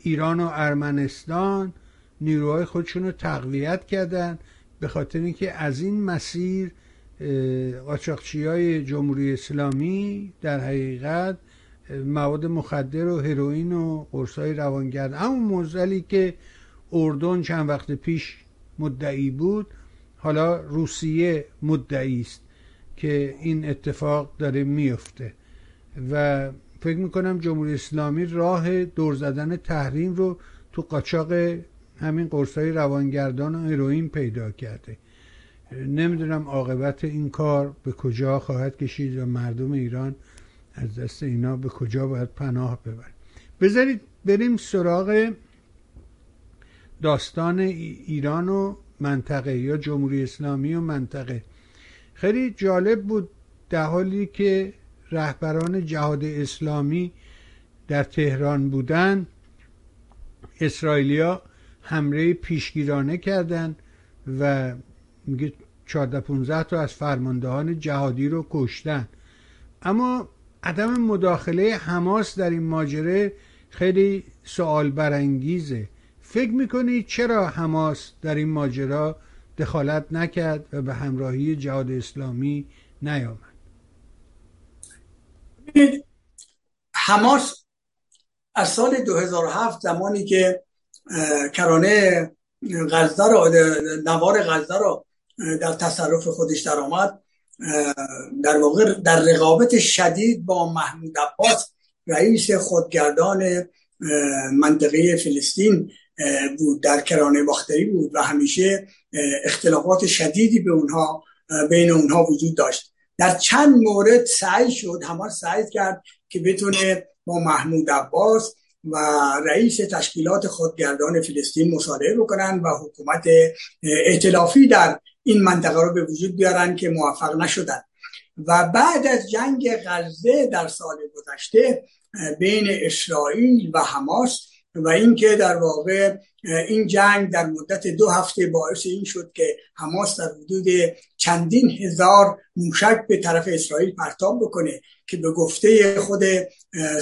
ایران و ارمنستان نیروهای خودشون رو تقویت کردن به خاطر اینکه از این مسیر قاچاقچی های جمهوری اسلامی در حقیقت مواد مخدر و هروئین و قرصای روانگرد همون موزلی که اردن چند وقت پیش مدعی بود حالا روسیه مدعی است. که این اتفاق داره میفته. و فکر می‌کنم جمهوری اسلامی راه دور زدن تحریم رو تو قاچاق همین قرصای روانگردان و هروئین پیدا کرده. نمی‌دونم عاقبت این کار به کجا خواهد کشید و مردم ایران از دست اینا به کجا باید پناه ببرد بذارید بریم سراغ داستان ایران و منطقه یا جمهوری اسلامی و منطقه. خیلی جالب بود در حالی که رهبران جهاد اسلامی در تهران بودن اسرائیلیا حمله پیشگیرانه کردند و میگه 14 15 تا از فرماندهان جهادی رو کشتن. اما عدم مداخله حماس در این ماجره خیلی سوال برانگیزه فکر می‌کنید چرا حماس در این ماجرا دخالت نکرد و به همراهی جهاد اسلامی نیامد. حماس از سال 2007 زمانی که کرانه غزه رو نوار غزه رو در تصرف خودش درآمد در واقع در رقابت شدید با محمود عباس رئیس خودگردان منطقه فلسطین بود در کرانه باختری بود و همیشه اختلافات شدیدی به اونها بین اونها وجود داشت. در چند مورد سعی شد همه سعی کرد که بتونه با محمود عباس و رئیس تشکیلات خودگردان فلسطین مصالحه بکنن و حکومت ائتلافی در این منطقه رو به وجود بیارن که موفق نشدن. و بعد از جنگ غزه در سال گذشته بین اسرائیل و حماس و اینکه در واقع این جنگ در مدت دو هفته باعث این شد که حماس در حدود چندین هزار موشک به طرف اسرائیل پرتاب بکنه که به گفته خود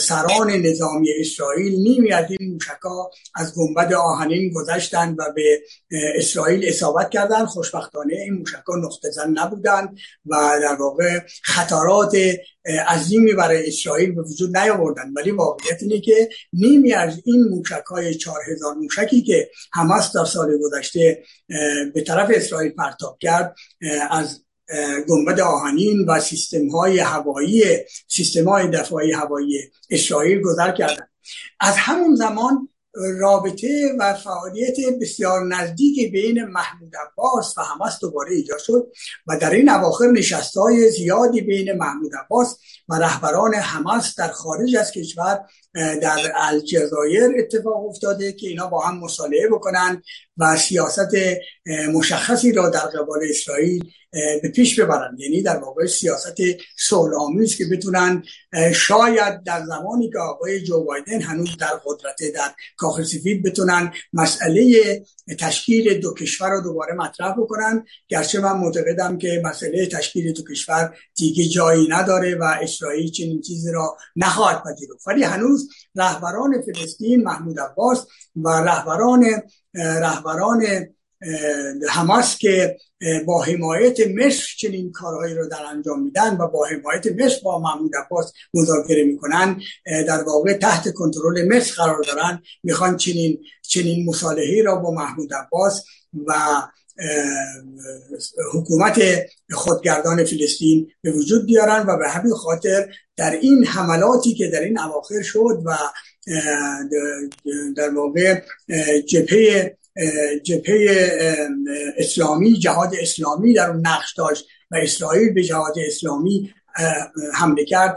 سران نظامی اسرائیل نیمی از این موشکا از گنبد آهنین گذشتند و به اسرائیل اصابت کردند. خوشبختانه این موشکا نقطه زن نبودند و در واقع خطرات عظیمی برای اسرائیل به وجود نیاوردند. ولی واقعیت اینه که نیمی از این موشک های چهار هزار موشکی که حماس در سال گذشته به طرف اسرائیل پرتاب کرد از گنبد آهنین و سیستم های هوایی سیستم های دفاعی هوایی اسرائیل گذر کردن. از همون زمان رابطه و فعالیت بسیار نزدیک بین محمود عباس و حماس دوباره ایجاد شد و در این اواخر نشست های زیادی بین محمود عباس و رهبران حماس در خارج از کشور در الجزایر اتفاق افتاده که اینا با هم مصالحه بکنن و سیاست مشخصی را در قبال اسرائیل به پیش ببرند یعنی در واقع سیاست صلح آمیز که بتونن شاید در زمانی که آقای جو بایدن هنوز در قدرت در کاخ سفید بتونن مسئله تشکیل دو کشور رو دوباره مطرح بکنن. گرچه من معتقدم که مسئله تشکیل دو کشور دیگه جایی نداره و اسرائیل چنین چیزی را نخواهد پذیرفت. ولی هنوز رهبران فلسطین محمود عباس و رهبران رهبران حماس که با حمایت مصر چنین کارهایی رو در انجام میدن و با حمایت مصر با محمود عباس مذاکره می‌کنن در واقع تحت کنترل مصر قرار دارن. می‌خوان چنین چنین مصالحه را با محمود عباس و حکومت خودگردان فلسطین به وجود بیارن و به همین خاطر در این حملاتی که در این اواخر شد و در واقع جبهه جبهه اسلامی جهاد اسلامی در اون نقش داشت و اسرائیل به جهاد اسلامی حمله کرد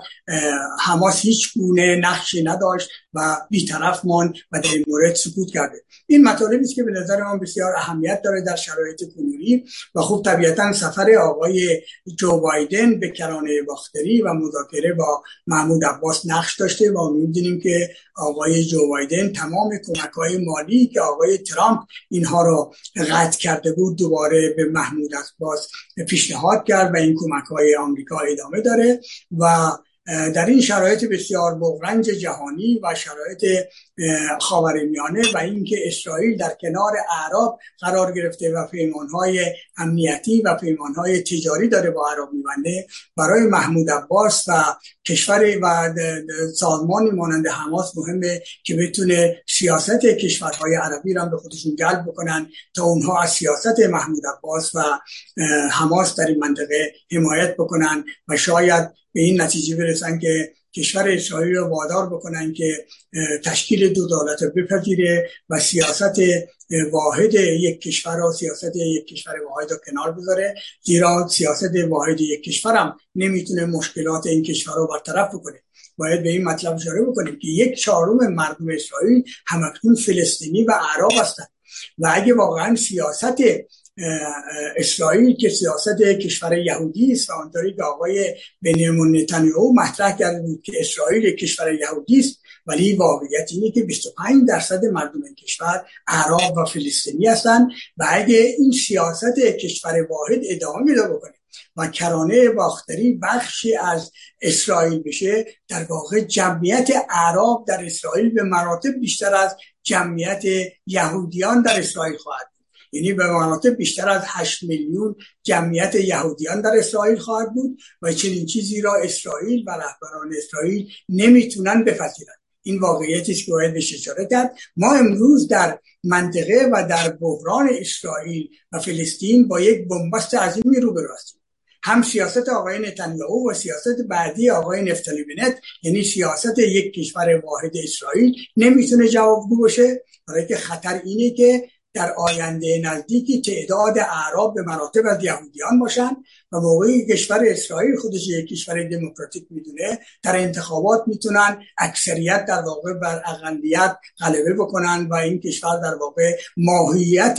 حماس هیچ گونه نقشی نداشت و بیطرف مان و در این مورد سکوت کرده. این مطالبی است که به نظر من بسیار اهمیت داره در شرایط کنونی و خوب طبیعتا سفر آقای جو بایدن به کرانه باختری و مذاکره با محمود عباس نقش داشته و می‌دونیم که آقای جو بایدن تمام کمک های مالی که آقای ترامپ اینها را قطع کرده بود دوباره به محمود عباس پیشنهاد کرد و این کمک های آمریکا ادامه داره و در این شرایط بسیار بغرنج جهانی و شرایط خاورمیانه و اینکه اسرائیل در کنار اعراب قرار گرفته و پیمانهای امنیتی و پیمانهای تجاری داره با عرب میبنده. برای محمود عباس و کشور و سازمانی مانند حماس مهمه که بتونه سیاست کشورهای عربی را به خودشون جلب بکنن تا اونها از سیاست محمود عباس و حماس در این منطقه حمایت بکنن و شاید به این نتیجه برسن که کشور اسرائیل رو وادار بکنن که تشکیل دو دولت رو بپذیره و سیاست واحد یک کشور و سیاست یک کشور واحد رو کنار بذاره. زیرا سیاست واحد یک کشور هم نمی‌تونه مشکلات این کشور رو برطرف بکنه. باید به این مطلب اشاره بکنیم که یک چهارم مردم اسرائیل همکنون فلسطینی و عرب هستند و اگه واقعا سیاست اسرائیل که سیاست کشور یهودی است و آنطوری که آقای بنیامین نتانیاهو مطرح کرده بود که اسرائیل کشور یهودی است ولی واقعیت اینه که 25 درصد مردم این کشور عرب و فلسطینی هستند و اگه این سیاست کشور واحد ادامه میده بکنه و کرانه باختری بخشی از اسرائیل بشه در واقع جمعیت عرب در اسرائیل به مراتب بیشتر از جمعیت یهودیان در اسرائیل خواهد یعنی به مراتب بیشتر از 8 میلیون جمعیت یهودیان در اسرائیل خواهد بود و چنین چیزی را اسرائیل و رهبران اسرائیل نمی‌تونن بپذیرند. این واقعیتی است که باید بهش اشاره کرد. ما امروز در منطقه و در بحران اسرائیل و فلسطین با یک بنبست عظیمی روبرو هستیم. هم سیاست آقای نتانیاهو و سیاست بعدی آقای نفتالی بنت یعنی سیاست یک کشور واحد اسرائیل نمی‌تونه جوابگو باشه. برای که خطر اینه که در آینده نزدیکی تعداد اعراب به مراتب از یهودیان باشن و موقعی کشور اسرائیل خودش یک کشور دموکراتیک می‌دونه در انتخابات می‌تونن اکثریت در واقع بر اقلیت غلبه بکنن و این کشور در واقع ماهیت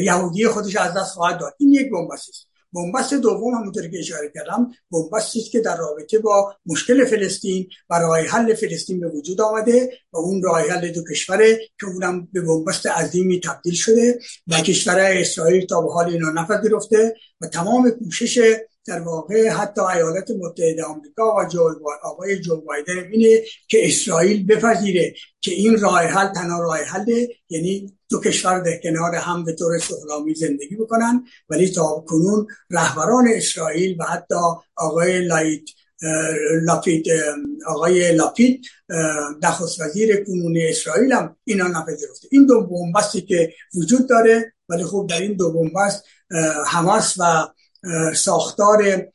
یهودی خودش از دست خواهد داد. این یک بنبست بنبست دوم همونطوری که اشاره کردم بنبستی است که در رابطه با مشکل فلسطین و راه حل فلسطین به وجود آمده و اون راه حل دو کشوره که اونم به بنبست عظیمی تبدیل شده و کشور اسرائیل تا به حال اینا نپذیرفته و تمام کوشش در واقع حتی ایالات متحده آمریکا و جو آقای جو بایدن اینه که اسرائیل بپذیره که این راه حل تنها راه حل یعنی دو کشور در کنار هم به طور سهلامی زندگی بکنن. ولی تا کنون رهبران اسرائیل و حتی آقای لایت لاپید آقای لاپید نخست وزیر کنون اسرائیل هم اینا نپذیرفته. این دو بنبستی که وجود داره. ولی خب در این دو بنبست حماس و ساختار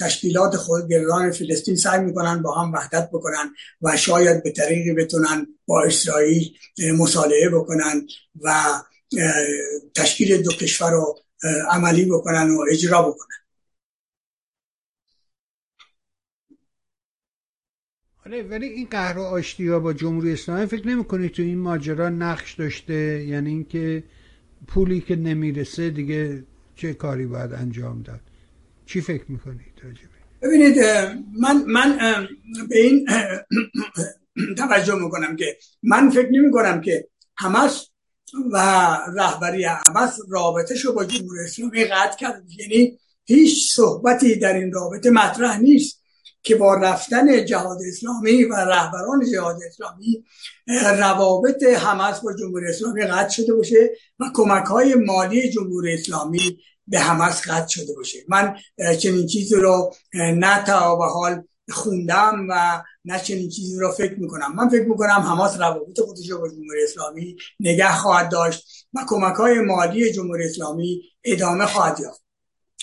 تشکیلات خودگردان فلسطین سعی می‌کنن با هم وحدت بکنن و شاید به طریقی بتونن با اسرائیل مصالحه بکنن و تشکیل دو کشور رو عملی بکنن و اجرا بکنن. آره ولی این قهر و آشتی ها با جمهوری اسلامی فکر نمی تو این ماجرا نقش داشته؟ یعنی اینکه پولی که نمی‌رسه دیگه چه کاری باید انجام داد؟ چی فکر می‌کنید ببینید من من به این توجه می‌کنم که من فکر نمی کنم که همس و رهبری همس رابطه با جمهوری اسلامی قطع کرد. یعنی هیچ صحبتی در این رابطه مطرح نیست. که با رفتن جهاد اسلامی و رهبران جهاد اسلامی روابط حماس با جمهوری اسلامی قطع شده باشه و کمک های مالی جمهوری اسلامی به حماس قطع شده باشه. من چنین چیزی رو نه تا به حال خوندم و نه چنین چیزی رو فکر می‌کنم. من فکر می‌کنم حماس روابط خودش رو با جمهوری اسلامی نگه خواهد داشت و کمک های مالی جمهوری اسلامی ادامه خواهد یافت.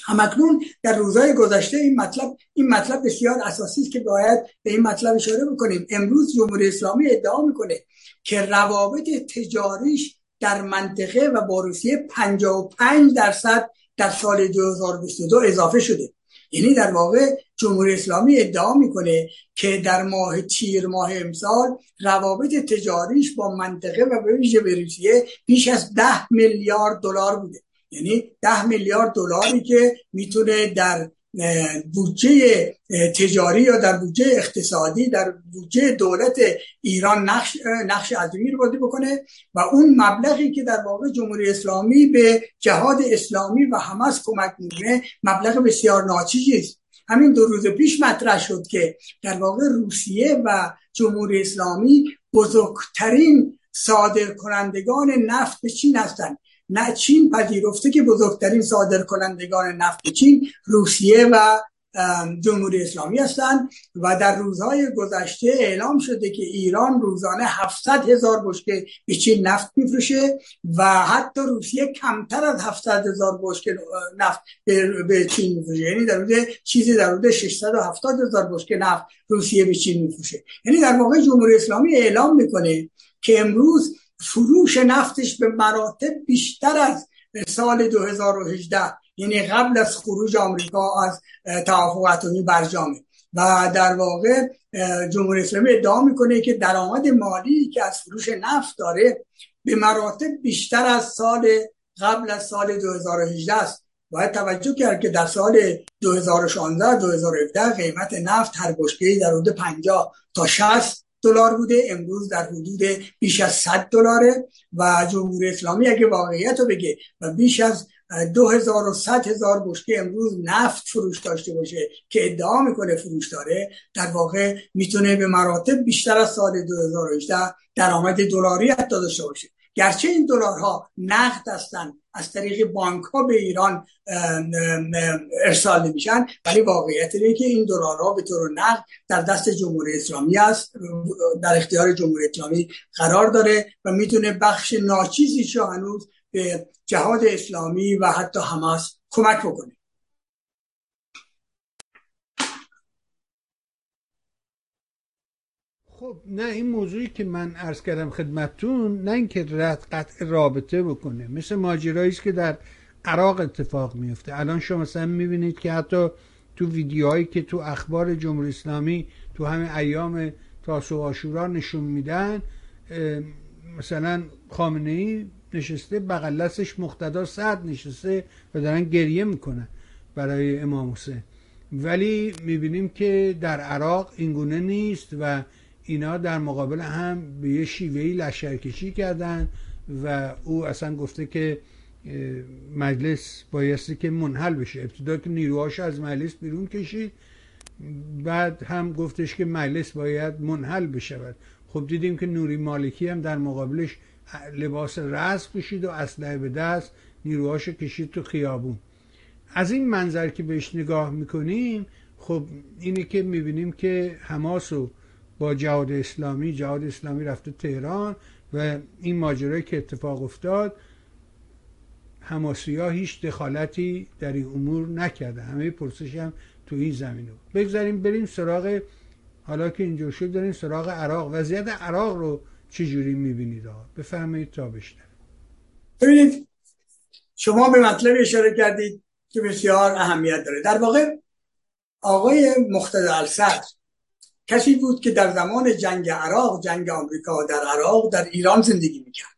همکنون در روزهای گذشته این مطلب این مطلب بسیار اساسی است که باید به این مطلب اشاره بکنیم. امروز جمهوری اسلامی ادعا می‌کنه که روابط تجاریش در منطقه و با روسیه 55 درصد در سال 2022 اضافه شده. یعنی در واقع جمهوری اسلامی ادعا می‌کنه که در ماه تیر ماه امسال روابط تجاریش با منطقه و به ویژه روسیه بیش از ده میلیارد دلار بوده. یعنی ده میلیارد دلاری که می‌تونه در بودجه تجاری یا در بودجه اقتصادی در بودجه دولت ایران نقش نقش عظیمی رو بازی بکنه و اون مبلغی که در واقع جمهوری اسلامی به جهاد اسلامی و حماس کمک می‌کنه مبلغ بسیار ناچیزی است. همین دو روز پیش مطرح شد که در واقع روسیه و جمهوری اسلامی بزرگترین صادر کنندگان نفت به چین هستند. نه چین پذیرفته که بزرگترین صادر کنندگان نفت چین روسیه و جمهوری اسلامی هستند و در روزهای گذشته اعلام شده که ایران روزانه 700 هزار بشکه به چین نفت میفروشه و حتی روسیه کمتر از 700 هزار بشکه نفت به چین میفروشه. یعنی در روز چیزی در حدود 670 هزار بشکه نفت روسیه به چین میفروشه. یعنی در واقع جمهوری اسلامی اعلام می‌کنه که امروز فروش نفتش به مراتب بیشتر از سال 2018 یعنی قبل از خروج آمریکا از توافق اتمی برجامه و در واقع جمهوری اسلامی ادعا می‌کنه که درآمد مالی که از فروش نفت داره به مراتب بیشتر از سال قبل از سال 2018 است. باید توجه کرد که در سال 2016 2017 قیمت نفت هر بشکه در حدود 50 تا 60 دلار بوده امروز در حدود بیش از 100 دلاره و جمهوری اسلامی اگه واقعیت رو بگه و بیش از دو هزار و ست هزار بشکه امروز نفت فروش داشته باشه که ادعا می‌کنه فروش داره در واقع می‌تونه به مراتب بیشتر از سال 2018 درآمد دلاری حتی داشته باشه. گرچه این دلارها نقد هستند از طریق بانک ها به ایران ارسال نمیشن. ولی واقعیت اینه که این دلارها به طور نقد در دست جمهوری اسلامی است. در اختیار جمهوری اسلامی قرار داره و می‌تونه بخش ناچیزی هنوز به جهاد اسلامی و حتی حماس کمک بکنه. خب نه این موضوعی که من عرض کردم خدمتتون نه اینکه رد قطع رابطه بکنه. مثل ماجرایی که در عراق اتفاق میفته. الان شما مثلا می‌بینید که حتی تو ویدیوهایی که تو اخبار جمهوری اسلامی تو همه ایام تاسو و آشورا نشون میدن مثلا خامنه ای نشسته بغلسش مقتدا سعد نشسته و دارن گریه می‌کنن برای امام حسین. ولی می‌بینیم که در عراق اینگونه نیست و اینا در مقابل هم به یه شیوهی لشکرکشی کردن و او اصلا گفته که مجلس بایستی که منحل بشه. ابتدا که نیروهاش از مجلس بیرون کشید بعد هم گفتش که مجلس باید منحل بشود. خب دیدیم که نوری مالکی هم در مقابلش لباس رزق کشید و اسلحه به دست نیروهاشو کشید تو خیابون. از این منظر که بهش نگاه می‌کنیم خب اینه که می‌بینیم که حماس و با جهاد اسلامی جهاد اسلامی رفته تهران و این ماجرایی که اتفاق افتاد حماسی ها هیچ دخالتی در این امور نکرده همه پرسش هم تو این زمینه بگذاریم بریم سراغ حالا که اینجور شد داریم سراغ عراق. وضعیت عراق رو چجوری می‌بینید بفرمایید تا بشنویم. ببینید شما به مطلب اشاره کردید که بسیار اهمیت داره. در واقع آقای مختد الصدر کسی بود که در زمان جنگ عراق جنگ آمریکا در عراق در ایران زندگی می‌کرد.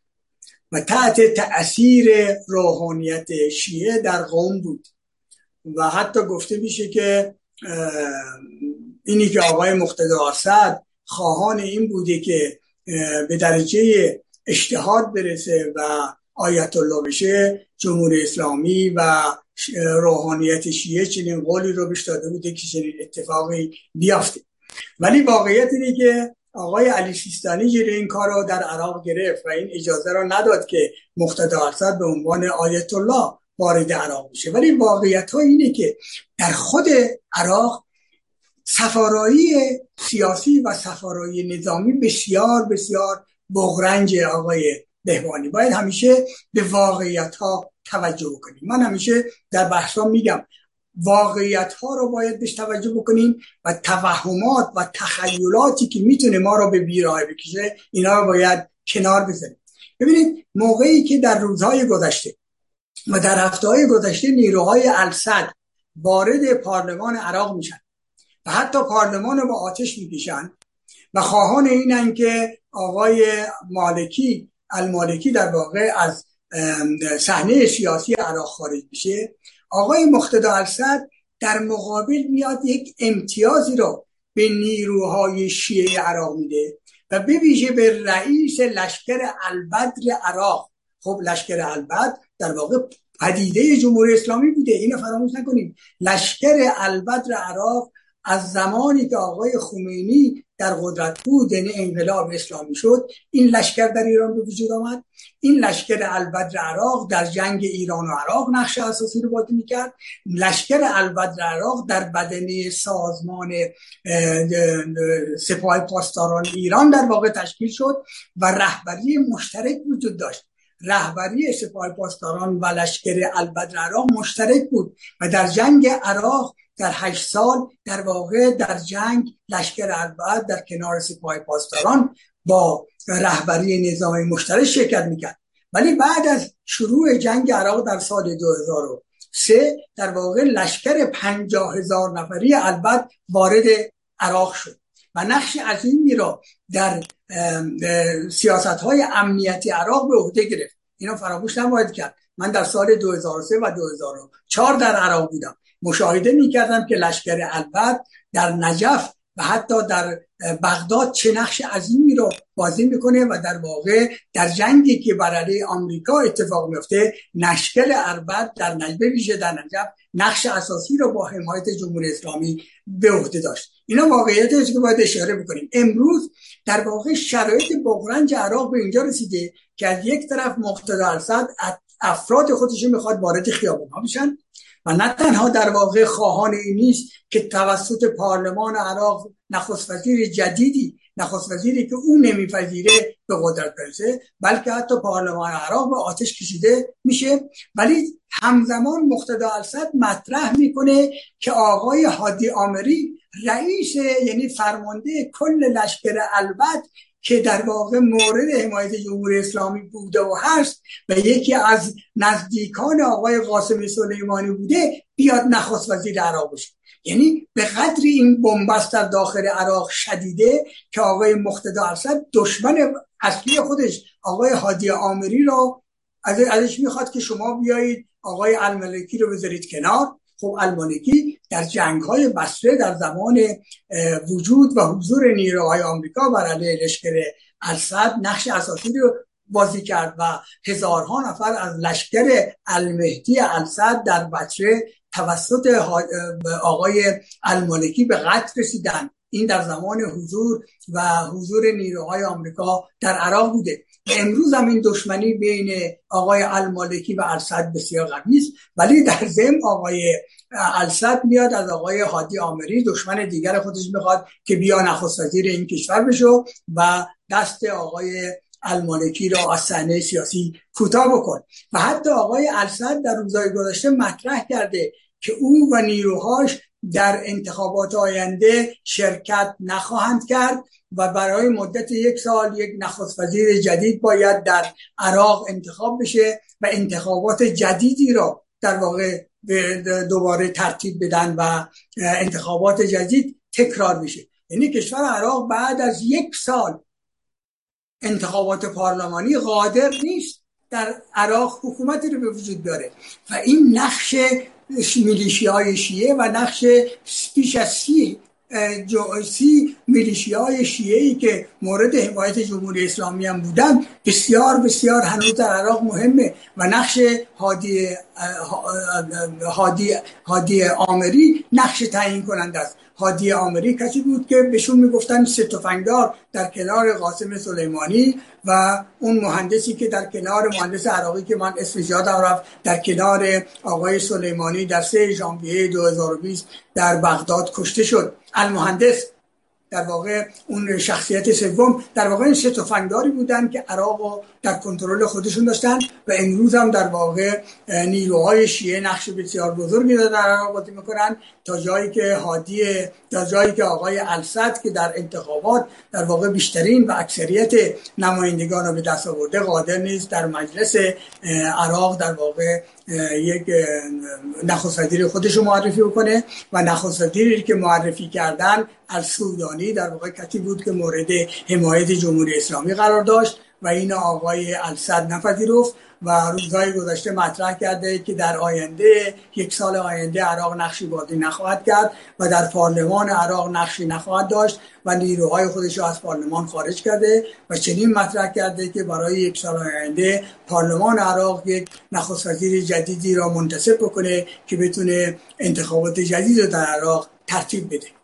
و تحت تأثیر روحانیت شیعه در قوم بود. و حتی گفته میشه که اینی که آقای مقتدر آسد خواهان این بوده که به درجه اجتهاد برسه و آیت الله بشه جمهوری اسلامی و روحانیت شیعه چنین قولی رو بهش داده بوده که چنین اتفاقی بیافته. ولی واقعیت اینه که آقای علی سیستانی جلوی این کار رو در عراق گرفت و این اجازه را نداد که مقتدا ارسد به عنوان آیت الله وارد عراق بشه. ولی واقعیت ها اینه که در خود عراق سفارایی سیاسی و سفارایی نظامی بسیار بسیار بغرنج آقای بهبانی باید همیشه به واقعیت ها توجه کنیم من همیشه در بحثا میگم واقعیت ها رو باید بهش توجه بکنیم و توهمات و تخیلاتی که می‌تونه ما رو به بیراه بکشه اینا رو باید کنار بزنیم ببینید موقعی که در روزهای گذشته و در هفته های گذشته نیروهای السد وارد پارلمان عراق میشن و حتی پارلمان رو با آتش می‌کشن و خواهان اینن که آقای مالکی المالکی در واقع از صحنه سیاسی عراق خارج بشه آقای مختدا السد در مقابل میاد یک امتیازی رو به نیروهای شیعه عراق میده و به ویژه به رئیس لشکر البدر عراق. خب لشکر البدر در واقع پدیده جمهوری اسلامی بوده اینو فراموش نکنیم لشکر البدر عراق از زمانی که آقای خمینی در قدرت بود یعنی انقلاب اسلامی شد این لشکر در ایران به وجود آمد. این لشکر البدر عراق در جنگ ایران و عراق نقش اساسی رو بازی می‌کرد. لشکر البدر عراق در بدنه سازمان سپاه پاسداران ایران در واقع تشکیل شد و رهبری مشترک وجود داشت. رهبری سپاه پاسداران و لشکر البدر عراق مشترک بود و در جنگ عراق در هشت سال در واقع در جنگ لشکر البد در کنار سپاه پاسداران با رهبری نظام مشترک شرکت می‌کرد. ولی بعد از شروع جنگ عراق در سال 2003 در واقع لشکر پنجاه هزار نفری البد وارد عراق شد. و نقش عظیمی را در سیاست های امنیتی عراق به عهده گرفت. اینا فراموش نباید کرد. من در سال 2003 و 2004 در عراق بودم. مشاهده می‌کردم که لشکر البد در نجف و حتی در بغداد چه نقش عظیمی رو بازی می‌کنه و در واقع در جنگی که برای آمریکا اتفاق میفته نشکل اربد در نجف ویژه در نجف نقش اساسی رو با حمایت جمهوری اسلامی به عهده داشت. اینا واقعیت که باید اشاره بکنیم. امروز در واقع شرایط بغرنج عراق به اینجا رسیده که از یک طرف مقتدا الاسد افراد خودش می‌خواد وارد خیابان ها بشن. و نه تنها در واقع خواهان این نیست که توسط پارلمان عراق نخست وزیر جدیدی نخست وزیری که او نمیپذیره به قدرت برسه بلکه حتی پارلمان عراق به آتش کشیده میشه. ولی همزمان مقتدا السد مطرح می‌کنه که آقای حادی آمری رئیس یعنی فرمانده کل لشکر البد که در واقع مورد حمایت جمهوری اسلامی بوده و هست و یکی از نزدیکان آقای قاسم سلیمانی بوده بیاد نخست وزیر عراق بشه. یعنی به قدری این بنبست در داخل عراق شدیده که آقای مقتدا اسد دشمن اصلی خودش آقای هادی آمری رو ازش می‌خواد که شما بیایید آقای الملکی رو بذارید کنار. خب المالکی در جنگ های بسره در زمان وجود و حضور نیروهای آمریکا بر علیه لشکر السد نقش اساسی رو بازی کرد و هزارها نفر از لشکر المهدی السد در بچه توسط آقای المالکی به قتل رسیدن. این در زمان حضور و حضور نیروهای آمریکا در عراق بوده. امروز هم این دشمنی بین آقای المالکی و السد بسیار قوی است ولی در ضمن آقای السد میاد از آقای حادی آمری دشمن دیگر خودش می‌خواد که بیا نخست وزیر این کشور بشه و دست آقای المالکی را از صحنه سیاسی کوتاه بکن. و حتی آقای السد در روزهای گذشته مطرح کرده که او و نیروهاش در انتخابات آینده شرکت نخواهند کرد و برای مدت یک سال یک نخست وزیر جدید باید در عراق انتخاب بشه و انتخابات جدیدی را در واقع دوباره ترتیب بدن و انتخابات جدید تکرار بشه. یعنی کشور عراق بعد از یک سال انتخابات پارلمانی قادر نیست در عراق حکومتی رو به وجود داره و این نقش میلیشی های شیعه و نقش بیش از سی سی میلیشی های شیعه ای که مورد حمایت جمهوری اسلامی هم بودن بسیار بسیار هنوز در عراق مهمه و نقش هادی, هادی, هادی آمری نقش تعیین کننده است. هادی آمری کسی بود که بهشون می‌گفتن سه تفنگدار در کنار قاسم سلیمانی و اون مهندسی که در کنار مهندس عراقی که من اسمش یادم رفت در کنار آقای سلیمانی در سه ژانویه 2020 در بغداد کشته شد. المهندس در واقع اون شخصیت سوم در واقع این سه تفنگداری بودن که عراق در کنترل خودشون داشتن و امروز هم در واقع نیروهای شیعه نقش بسیار بزرگی در عراق بازی می‌کنن تا جایی که هادی تا جایی که آقای السد که در انتخابات در واقع بیشترین و اکثریت نمایندگان رو به دست آورده قادر نیست در مجلس عراق در واقع یک نخست خودش رو معرفی بکنه و نخست که معرفی کردن از سودانی در واقع کسی بود که مورد حمایت جمهوری اسلامی قرار داشت. و این آقای السد نپذیرفت و روزهای گذشته مطرح کرده که در آینده یک سال آینده عراق نقشی بازی نخواهد کرد و در پارلمان عراق نقشی نخواهد داشت و نیروهای خودش رو از پارلمان خارج کرده و چنین مطرح کرده که برای یک سال آینده پارلمان عراق یک نخست وزیر جدیدی را منتصب بکنه که بتونه انتخابات جدید در عراق ترتیب بده.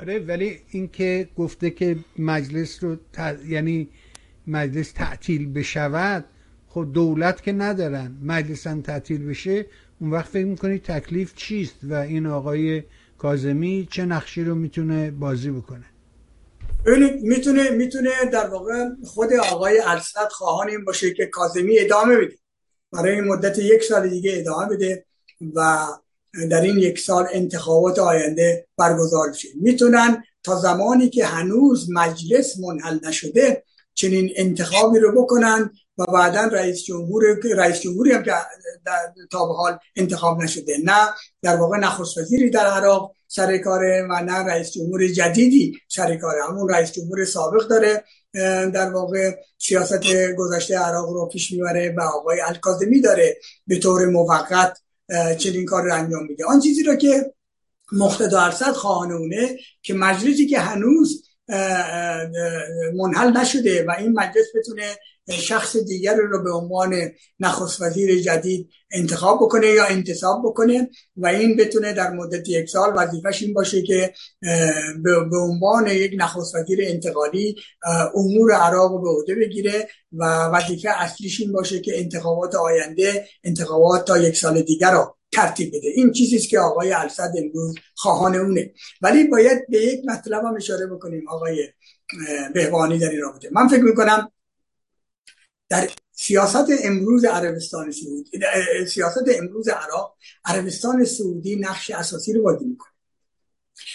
آره ولی اینکه گفته که مجلس رو یعنی مجلس تعطیل بشود خب دولت که ندارن. مجلس هم تعطیل بشه اون وقت فکر می‌کنی تکلیف چیست و این آقای کازمی چه نقشی رو می‌تونه بازی بکنه؟ ببینید می‌تونه می‌تونه در واقع خود آقای السد خواهان این باشه که کازمی ادامه بده. برای این مدت یک سال دیگه ادامه بده و در این یک سال انتخابات آینده برگزار بشه می‌تونن تا زمانی که هنوز مجلس منحل نشده چنین انتخابی رو بکنن و بعدا رئیس جمهور رئیس جمهوری هم که تا به حال انتخاب نشده. نه در واقع نخست وزیری در عراق سر کاره و نه رئیس جمهور جدیدی سر کاره. همون رئیس جمهور سابق داره در واقع سیاست گذشته عراق رو پیش می‌بره و آقای الکاظمی داره به طور موقت چنین کار رو انجام میده. آن چیزی رو که مقتدا ارسد خواهانونه که مجلسی که هنوز منحل نشده و این مجلس بتونه شخص دیگر رو به عنوان نخست وزیر جدید انتخاب بکنه یا انتصاب بکنه و این بتونه در مدت یک سال وظیفش این باشه که به عنوان یک نخست وزیر انتقالی امور عراق رو به عهده بگیره و وظیفه اصلیش این باشه که انتخابات آینده انتخابات تا یک سال دیگر رو ترتیب بده. این چیزی است که آقای السد امروز خواهان اونه. ولی باید به یک مطلب هم اشاره بکنیم آقای بهبانی در این رابطه. من فکر می‌کنم در سیاست امروز عربستان سعودی سیاست امروز عراق عربستان سعودی نقش اساسی رو بازی می‌کنه.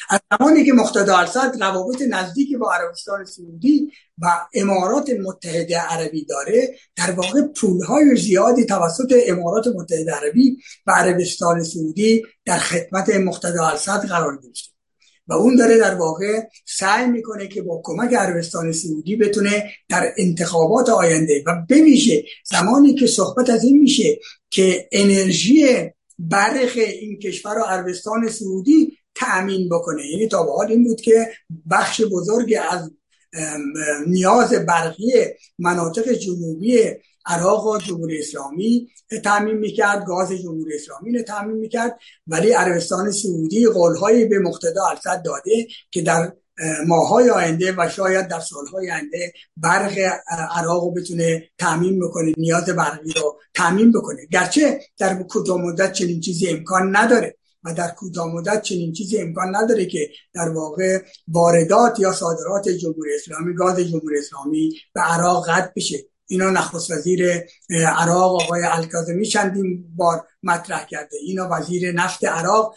از زمانی که مقتدا السد روابط نزدیکی با عربستان سعودی و امارات متحده عربی داره در واقع پولهای زیادی توسط امارات متحده عربی و عربستان سعودی در خدمت مقتدا السد قرار گرفته. و اون داره در واقع سعی می‌کنه که با کمک عربستان سعودی بتونه در انتخابات آینده و بمیشه. زمانی که صحبت از این میشه که انرژی برق این کشور و عربستان سعودی تأمین بکنه. یعنی تا به حال این بود که بخش بزرگی از نیاز برقی مناطق جنوبی عراق و جمهوری اسلامی تعمین می‌کرد گاز جمهوری اسلامی رو تعمین می‌کرد ولی عربستان سعودی قولهایی به مقتدا ارسد داده که در ماهای آینده و شاید در سالهای آینده برق عراق رو بتونه تعمین بکنه نیاز برقی رو تعمین بکنه. گرچه در کوتاه مدت چنین چیزی امکان نداره. و در کوتاه مدت چنین چیزی امکان نداره که در واقع واردات یا صادرات جمهوری اسلامی گاز جمهوری اسلامی به عراق قطع بشه. اینا نخست وزیر عراق آقای الکاظمی چندین بار مطرح کرده. اینا وزیر نفت عراق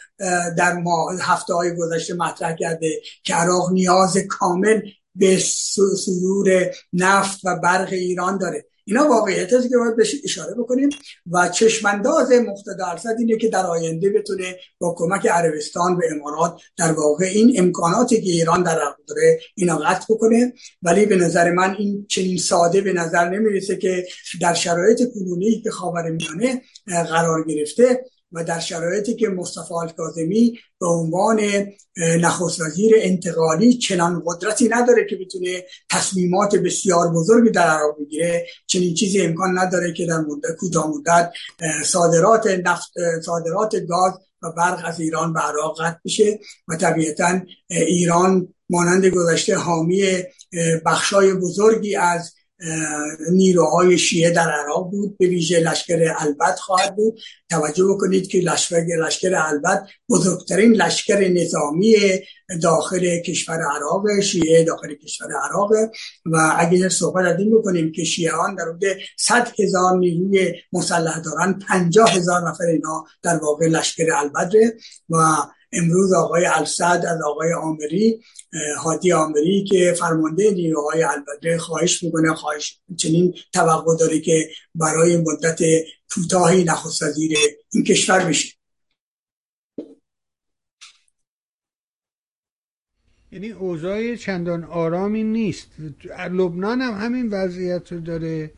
در ما هفته های گذشته مطرح کرده که عراق نیاز کامل به صدور نفت و برق ایران داره. اینا واقعیت است که باید بهش اشاره بکنیم و چشمانداز مقتدا ارشد اینه که در آینده بتونه با کمک عربستان و امارات در واقع این امکاناتی که ایران در داره اینا قطع بکنه. ولی به نظر من این چنین ساده به نظر نمی‌رسه که در شرایط کنونی که خاورمیانه قرار گرفته و در شرایطی که مصطفی الکاظمی به عنوان نخست وزیر انتقالی چنان قدرتی نداره که بتونه تصمیمات بسیار بزرگی در عراق بگیره چنین چیزی امکان نداره که در مدت کوتاه مدت صادرات نفت صادرات گاز و برق از ایران به عراق قطع بشه و طبیعتا ایران مانند گذشته حامی بخشای بزرگی از نیروهای شیعه در عراق بود. به ویژه لشکر البد خواهد بود. توجه بکنید که لشکر, لشکر البد بزرگترین لشکر نظامی داخل کشور عراق شیعه داخل کشور عراق. و اگر صحبت از این بکنیم که شیعان در حدود 100 هزار نیروی مسلح دارن 50 هزار نفر اینا در واقع لشکر البدره و امروز آقای السد از آقای آمری حادی آمری که فرمانده نیروهای البدره خواهش می‌کنه خواهش چنین توقع داره که برای مدت کوتاهی نخست وزیر این کشور بشه. یعنی اوضاع چندان آرامی نیست. لبنان هم همین وضعیت رو داره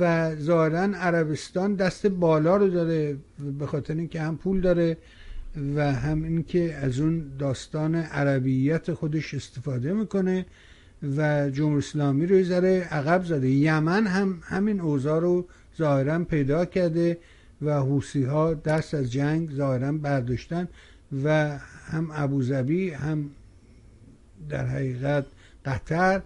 و ظاهرا عربستان دست بالا رو داره به خاطر اینکه هم پول داره و هم اینکه از اون داستان عربیت خودش استفاده می‌کنه و جمهوری اسلامی رو ذره عقب زده. یمن هم همین اوضاع رو ظاهرا پیدا کرده و حوسی ها دست از جنگ ظاهرا برداشتن و هم ابوظبی هم در حقیقت قطر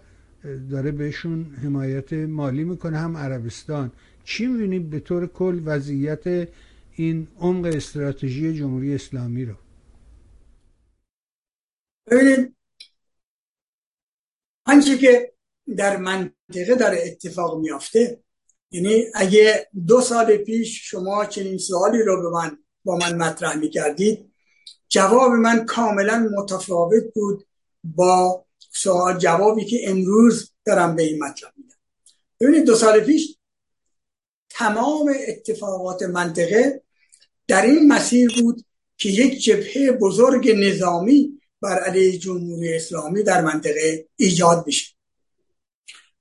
داره بهشون حمایت مالی می‌کنه هم عربستان. چی می‌بینید به طور کل وضعیت این عمق استراتژی جمهوری اسلامی رو. ببینید آنچه که در منطقه داره اتفاق میافته یعنی اگه دو سال پیش شما چنین سوالی رو به من با من مطرح می‌کردید جواب من کاملا متفاوت بود با سوال جوابی که امروز دارم به این مطلب میدم. ببینید دو سال پیش تمام اتفاقات منطقه در این مسیر بود که یک جبهه بزرگ نظامی بر علیه جمهوری اسلامی در منطقه ایجاد بشه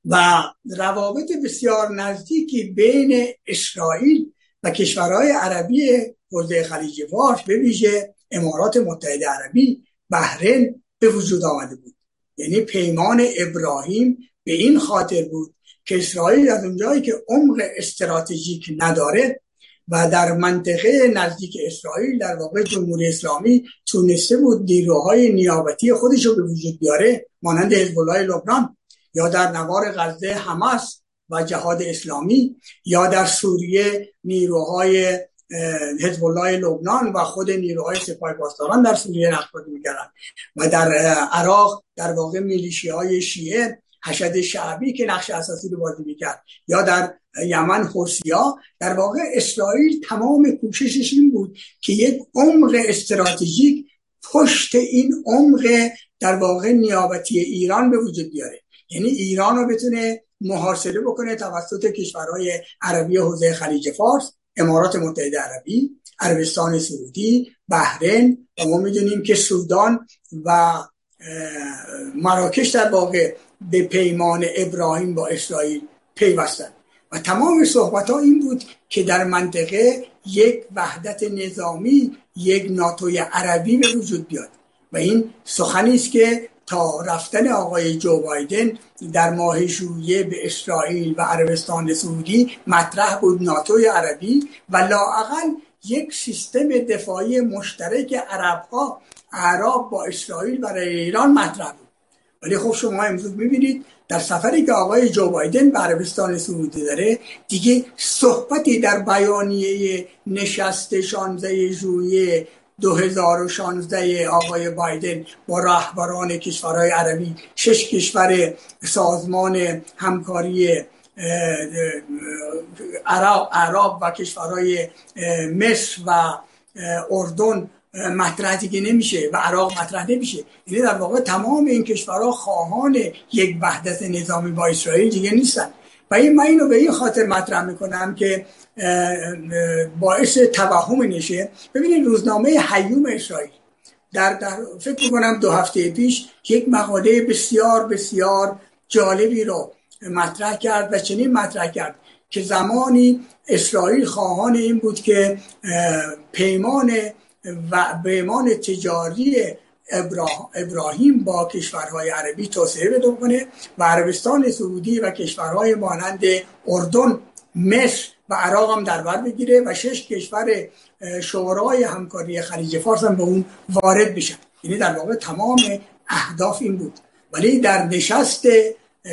و روابط بسیار نزدیکی بین اسرائیل و کشورهای عربی حوزه خلیج فارس به ویژه امارات متحده عربی بحرین به وجود آمده بود. یعنی پیمان ابراهیم به این خاطر بود که اسرائیل از اونجایی که عمق استراتژیک نداره و در منطقه نزدیک اسرائیل در واقع جمهوری اسلامی تونسته بود نیروهای نیابتی خودش رو به وجود بیاره مانند حزب الله لبنان یا در نوار غزه حماس و جهاد اسلامی یا در سوریه نیروهای حزب الله لبنان و خود نیروهای سپاه پاسداران در سوریه نقض می‌کردن و در عراق در واقع میلیشی های شیعه حشد شعبی که نقش اساسی رو بازی می‌کرد. یا در یمن حوسیا در واقع اسرائیل تمام کوششش این بود که یک عمق استراتژیک پشت این عمق در واقع نیابتی ایران به وجود بیاره. یعنی ایران رو بتونه محاصره بکنه توسط کشورهای عربی حوزه خلیج فارس امارات متحده عربی عربستان سعودی بحرین و ما می‌دونیم که سودان و مراکش در واقع به پیمان ابراهیم با اسرائیل پیوستند و تمام صحبت ها این بود که در منطقه یک وحدت نظامی یک ناتوی عربی به وجود بیاد. و این سخنی است که تا رفتن آقای جو بایدن در ماه ژوئیه به اسرائیل و عربستان سعودی مطرح بود ناتوی عربی و لااقل یک سیستم دفاعی مشترک عرب ها عرب با اسرائیل برای ایران مطرح بود. ولی خب شما امروز می‌بینید در سفری که آقای جو بایدن به عربستان سعودی داره دیگه صحبتی در بیانیه نشست 16 ژوئیه 2016 آقای بایدن با رهبران کشورهای عربی شش کشور سازمان همکاری عرب, عرب و کشورهای مصر و اردن مطرح دیگه نمیشه و عراق مطرح نمیشه. یعنی در واقع تمام این کشورها خواهان یک وحدت نظامی با اسرائیل دیگه نیستن. و این من اینو به این خاطر مطرح می‌کنم که باعث توهم نشه ببینید روزنامه حیوم اسرائیل در, در فکر می‌کنم دو هفته پیش یک مقاله بسیار بسیار جالبی رو مطرح کرد و چنین مطرح کرد که زمانی اسرائیل خواهان این بود که پیمان و پیمان تجاری ابراهیم با کشورهای عربی توسعه بده کنه و عربستان سعودی و کشورهای مانند اردن مصر و عراق هم در بر بگیره و شش کشور شورای همکاری خلیج فارس هم به اون وارد بشن یعنی در واقع تمام اهداف این بود. ولی در نشست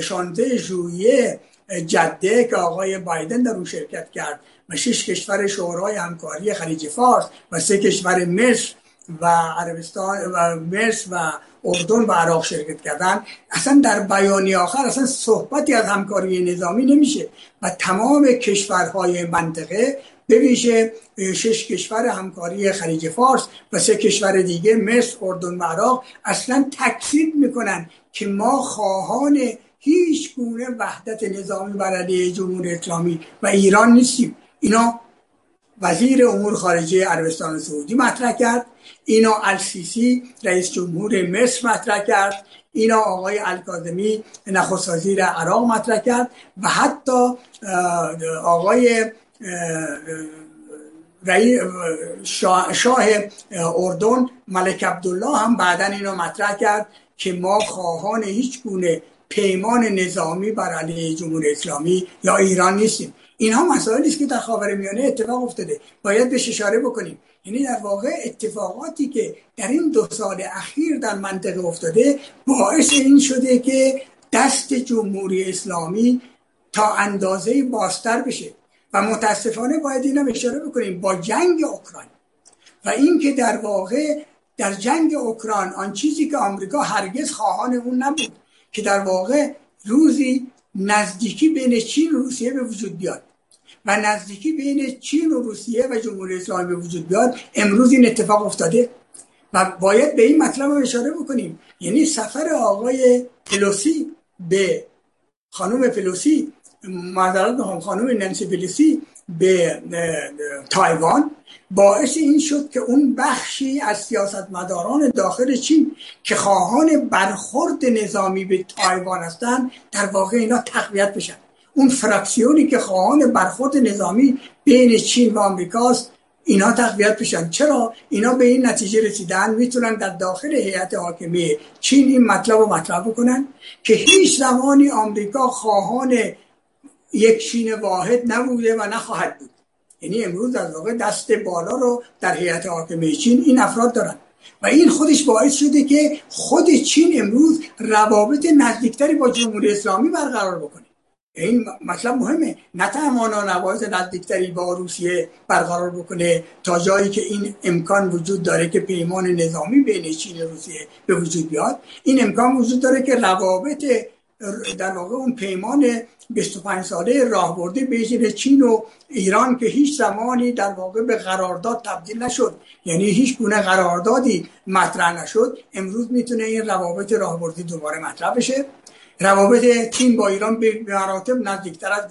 شانزه ژوئیه جده که آقای بایدن در اون شرکت کرد شش کشور شورای همکاری خلیج فارس و سه کشور مصر و عربستان و مصر و اردن و عراق شرکت کردن. اصلا در بیانی آخر اصلا صحبتی از همکاری نظامی نمیشه و تمام کشورهای منطقه بویژه شش کشور همکاری خلیج فارس و سه کشور دیگه مصر اردن و عراق اصلا تکذیب می‌کنن که ما خواهان هیچ گونه وحدت نظامی بر علیه جمهوری اسلامی و ایران نیستیم. اینا وزیر امور خارجه عربستان سعودی مطرح کرد. اینا السیسی رئیس جمهور مصر مطرح کرد. اینا آقای الکاظمی نخست وزیر عراق مطرح کرد. و حتی آقای شاه اردن ملک عبدالله هم بعدا اینو مطرح کرد که ما خواهان هیچ گونه پیمان نظامی بر علیه جمهوری اسلامی یا ایران نیستیم. اینها مسائلی است که در خاورمیانه اتفاق افتاده. باید بهش اشاره بکنیم. یعنی در واقع اتفاقاتی که در این دو سال اخیر در منطقه افتاده باعث این شده که دست جمهوری اسلامی تا اندازه باستر بشه. و متاسفانه باید اینم اشاره بکنیم. با جنگ اوکراین و اینکه در واقع در جنگ اوکراین آن چیزی که آمریکا هرگز خواهان اون نبود که در واقع روزی نزدیکی بین چین و روسیه به وجود بیاد. و نزدیکی بین چین و روسیه و جمهوری اسلامی به وجود بیاد امروز این اتفاق افتاده. و باید به این مطلب رو اشاره بکنیم. یعنی سفر آقای پلوسی به خانم پلوسی معذرت می‌خوام خانم نانسی پلوسی به تایوان باعث این شد که اون بخشی از سیاستمداران داخل چین که خواهان برخورد نظامی به تایوان هستند در واقع اینا تقویت بشن. اون فراکسیونی که خواهان برخورد نظامی بین چین و آمریکاست اینا تقویت بشن چرا؟ اینا به این نتیجه رسیدن می‌تونن در داخل هیئت حاکمه چین این مطلب رو مطرح بکنن که هیچ زمانی آمریکا خواهان یک چین واحد نبوده و نخواهد بود. یعنی امروز در واقع دست بالا رو در هیئت حاکمه چین این افراد دارن. و این خودش باعث شده که خود چین امروز روابط نزدیکتری با جمهوری اسلامی برقرار بکنه. این مطلب مهمه. نه تنها نواز نزدیکتری با روسیه برقرار بکنه تا جایی که این امکان وجود داره که پیمان نظامی بین چین و روسیه به وجود بیاد. این امکان وجود داره که روابط در واقع اون پیمان 25 ساله راهبردی بین چین و ایران که هیچ زمانی در واقع به قرارداد تبدیل نشد. یعنی هیچ گونه قراردادی مطرح نشد. امروز می‌تونه این روابط راهبردی دوباره مطرح بشه. روابط چین با ایران به مراتب نزدیکتر از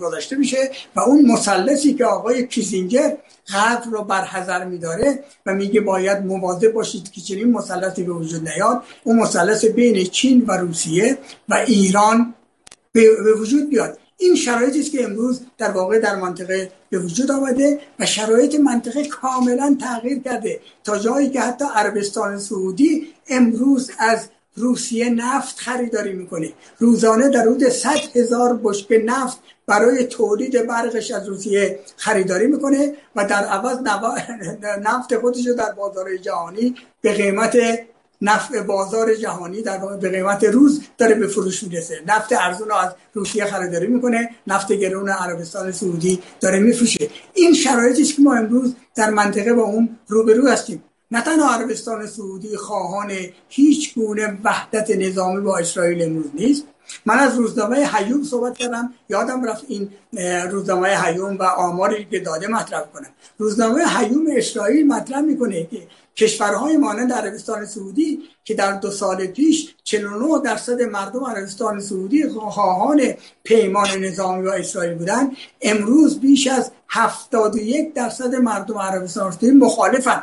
گذاشته میشه و اون مثلثی که آقای کیزینجر غرب رو بر حذر میداره و میگه باید مواظب باشید که چنین مثلثی به وجود نیاد اون مثلث بین چین و روسیه و ایران به وجود بیاد. این شرایطی است که امروز در واقع در منطقه به وجود آمده و شرایط منطقه کاملا تغییر کرده. تا جایی که حتی عربستان سعودی امروز از روسیه نفت خریداری می‌کنه. روزانه در حدود 100 هزار بشکه نفت برای تولید برقش از روسیه خریداری می‌کنه و در عوض (laughs) نفت خودش رو در بازار جهانی به قیمت نفت بازار جهانی در به قیمت روز داره به فروش می‌رسه. نفت ارزون از روسیه خریداری می‌کنه. نفت گرون عربستان سعودی داره میفروشه. این شرایطی که ما امروز در منطقه با اون روبرو هستیم. نه تنها عربستان سعودی خواهان هیچ گونه وحدت نظامی با اسرائیل امروز نیست. من از روزنامه حیوم صحبت کردم. یادم رفت این روزنامه حیوم و آماری که داده مطرح کنم. روزنامه حیوم اسرائیل مطرح می‌کنه که کشورهای مانند عربستان سعودی که در دو سال پیش 49 درصد مردم عربستان سعودی خواهان پیمان نظامی با اسرائیل بودن امروز بیش از 71 درصد مردم عربستان سعودی مخالفند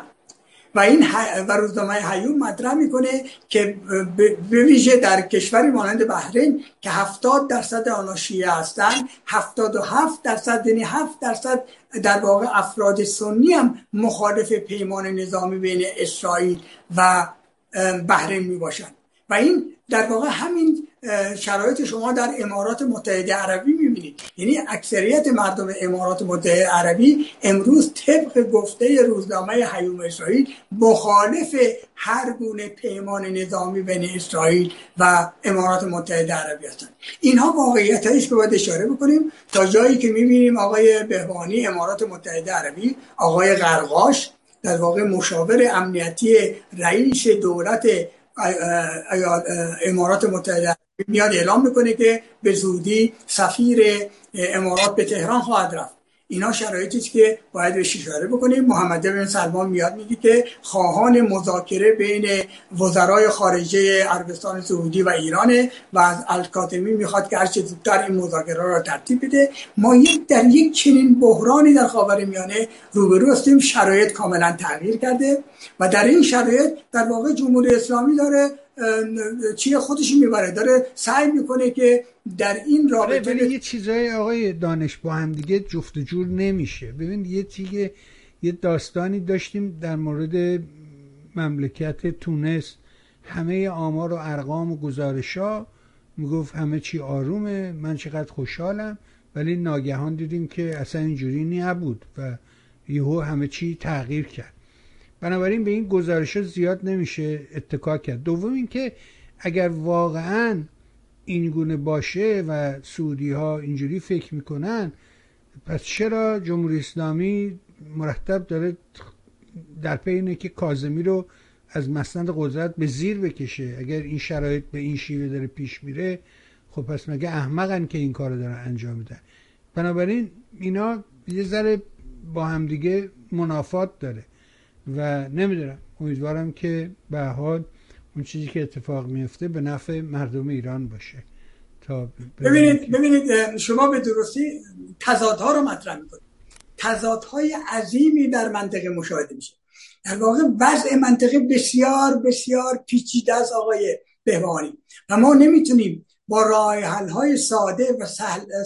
و این و روزنامه حیوم مطرح می‌کنه که به ویژه در کشوری مانند بحرین که 70 درصد آنها شیعه هستند 77 درصد یعنی 7 درصد در واقع افراد سنی هم مخالف پیمان نظامی بین اسرائیل و بحرین می باشند و این در واقع همین شرایط شما در امارات متحده عربی می‌بینید. یعنی اکثریت مردم امارات متحده عربی امروز طبق گفته روزنامه حیوم اسرائیل مخالف هر گونه پیمان نظامی بین اسرائیل و امارات متحده عربی هستند. اینها واقعیت است که باید اشاره بکنیم. تا جایی که می‌بینیم آقای بهبانی امارات متحده عربی آقای غرقاش در واقع مشاور امنیتی رئیس دولت امارات متحده میاد اعلام می‌کنه که به زودی سفیر امارات به تهران خواهد رفت. اینا شرایطی که باید بهش اشاره بکنیم. محمد بن سلمان میاد میگه که خواهان مذاکره بین وزرای خارجه عربستان سعودی و ایرانه و از الکاتمی می‌خواد که هرچه زودتر این مذاکره را ترتیب بده. ما یک در یک چنین بحرانی در خاورمیانه روبرو هستیم. شرایط کاملا تغییر کرده و در این شرایط در واقع جمهوری اسلامی داره چی خودش می‌بره. داره سعی می‌کنه که در این آره، رابطه ولی یه چیزای آقای دانش با هم دیگه جفت جور نمیشه. ببین یه تیگه یه داستانی داشتیم در مورد مملکت تونس. همه آمار و ارقام و گزارش ها می‌گفت همه چی آرومه من چقدر خوشحالم. ولی ناگهان دیدیم که اصلا اینجوری نبود و یهو همه چی تغییر کرد. بنابراین به این گزارش زیاد نمیشه اتکا کرد. دوم اینکه اگر واقعا این گونه باشه و سعودی ها اینجوری فکر می‌کنن پس چرا جمهوری اسلامی مرتب داره در پی اینه که کازمی رو از مسند قدرت به زیر بکشه؟ اگر این شرایط به این شیوه داره پیش میره خب پس مگه احمقن که این کار رو دارن انجام میدن؟ بنابراین اینا یه ذره با همدیگه منافات داره. و نمی‌دونم. امیدوارم که به حال اون چیزی که اتفاق میفته به نفع مردم ایران باشه. تا ببینید ببینید شما به درستی تضادها رو مطرح می‌کنید. تضادهای عظیمی در منطقه مشاهده میشه. در واقع وضع منطقه بسیار بسیار پیچیده از آقای بهبانی و ما نمی‌تونیم با راه حل های ساده و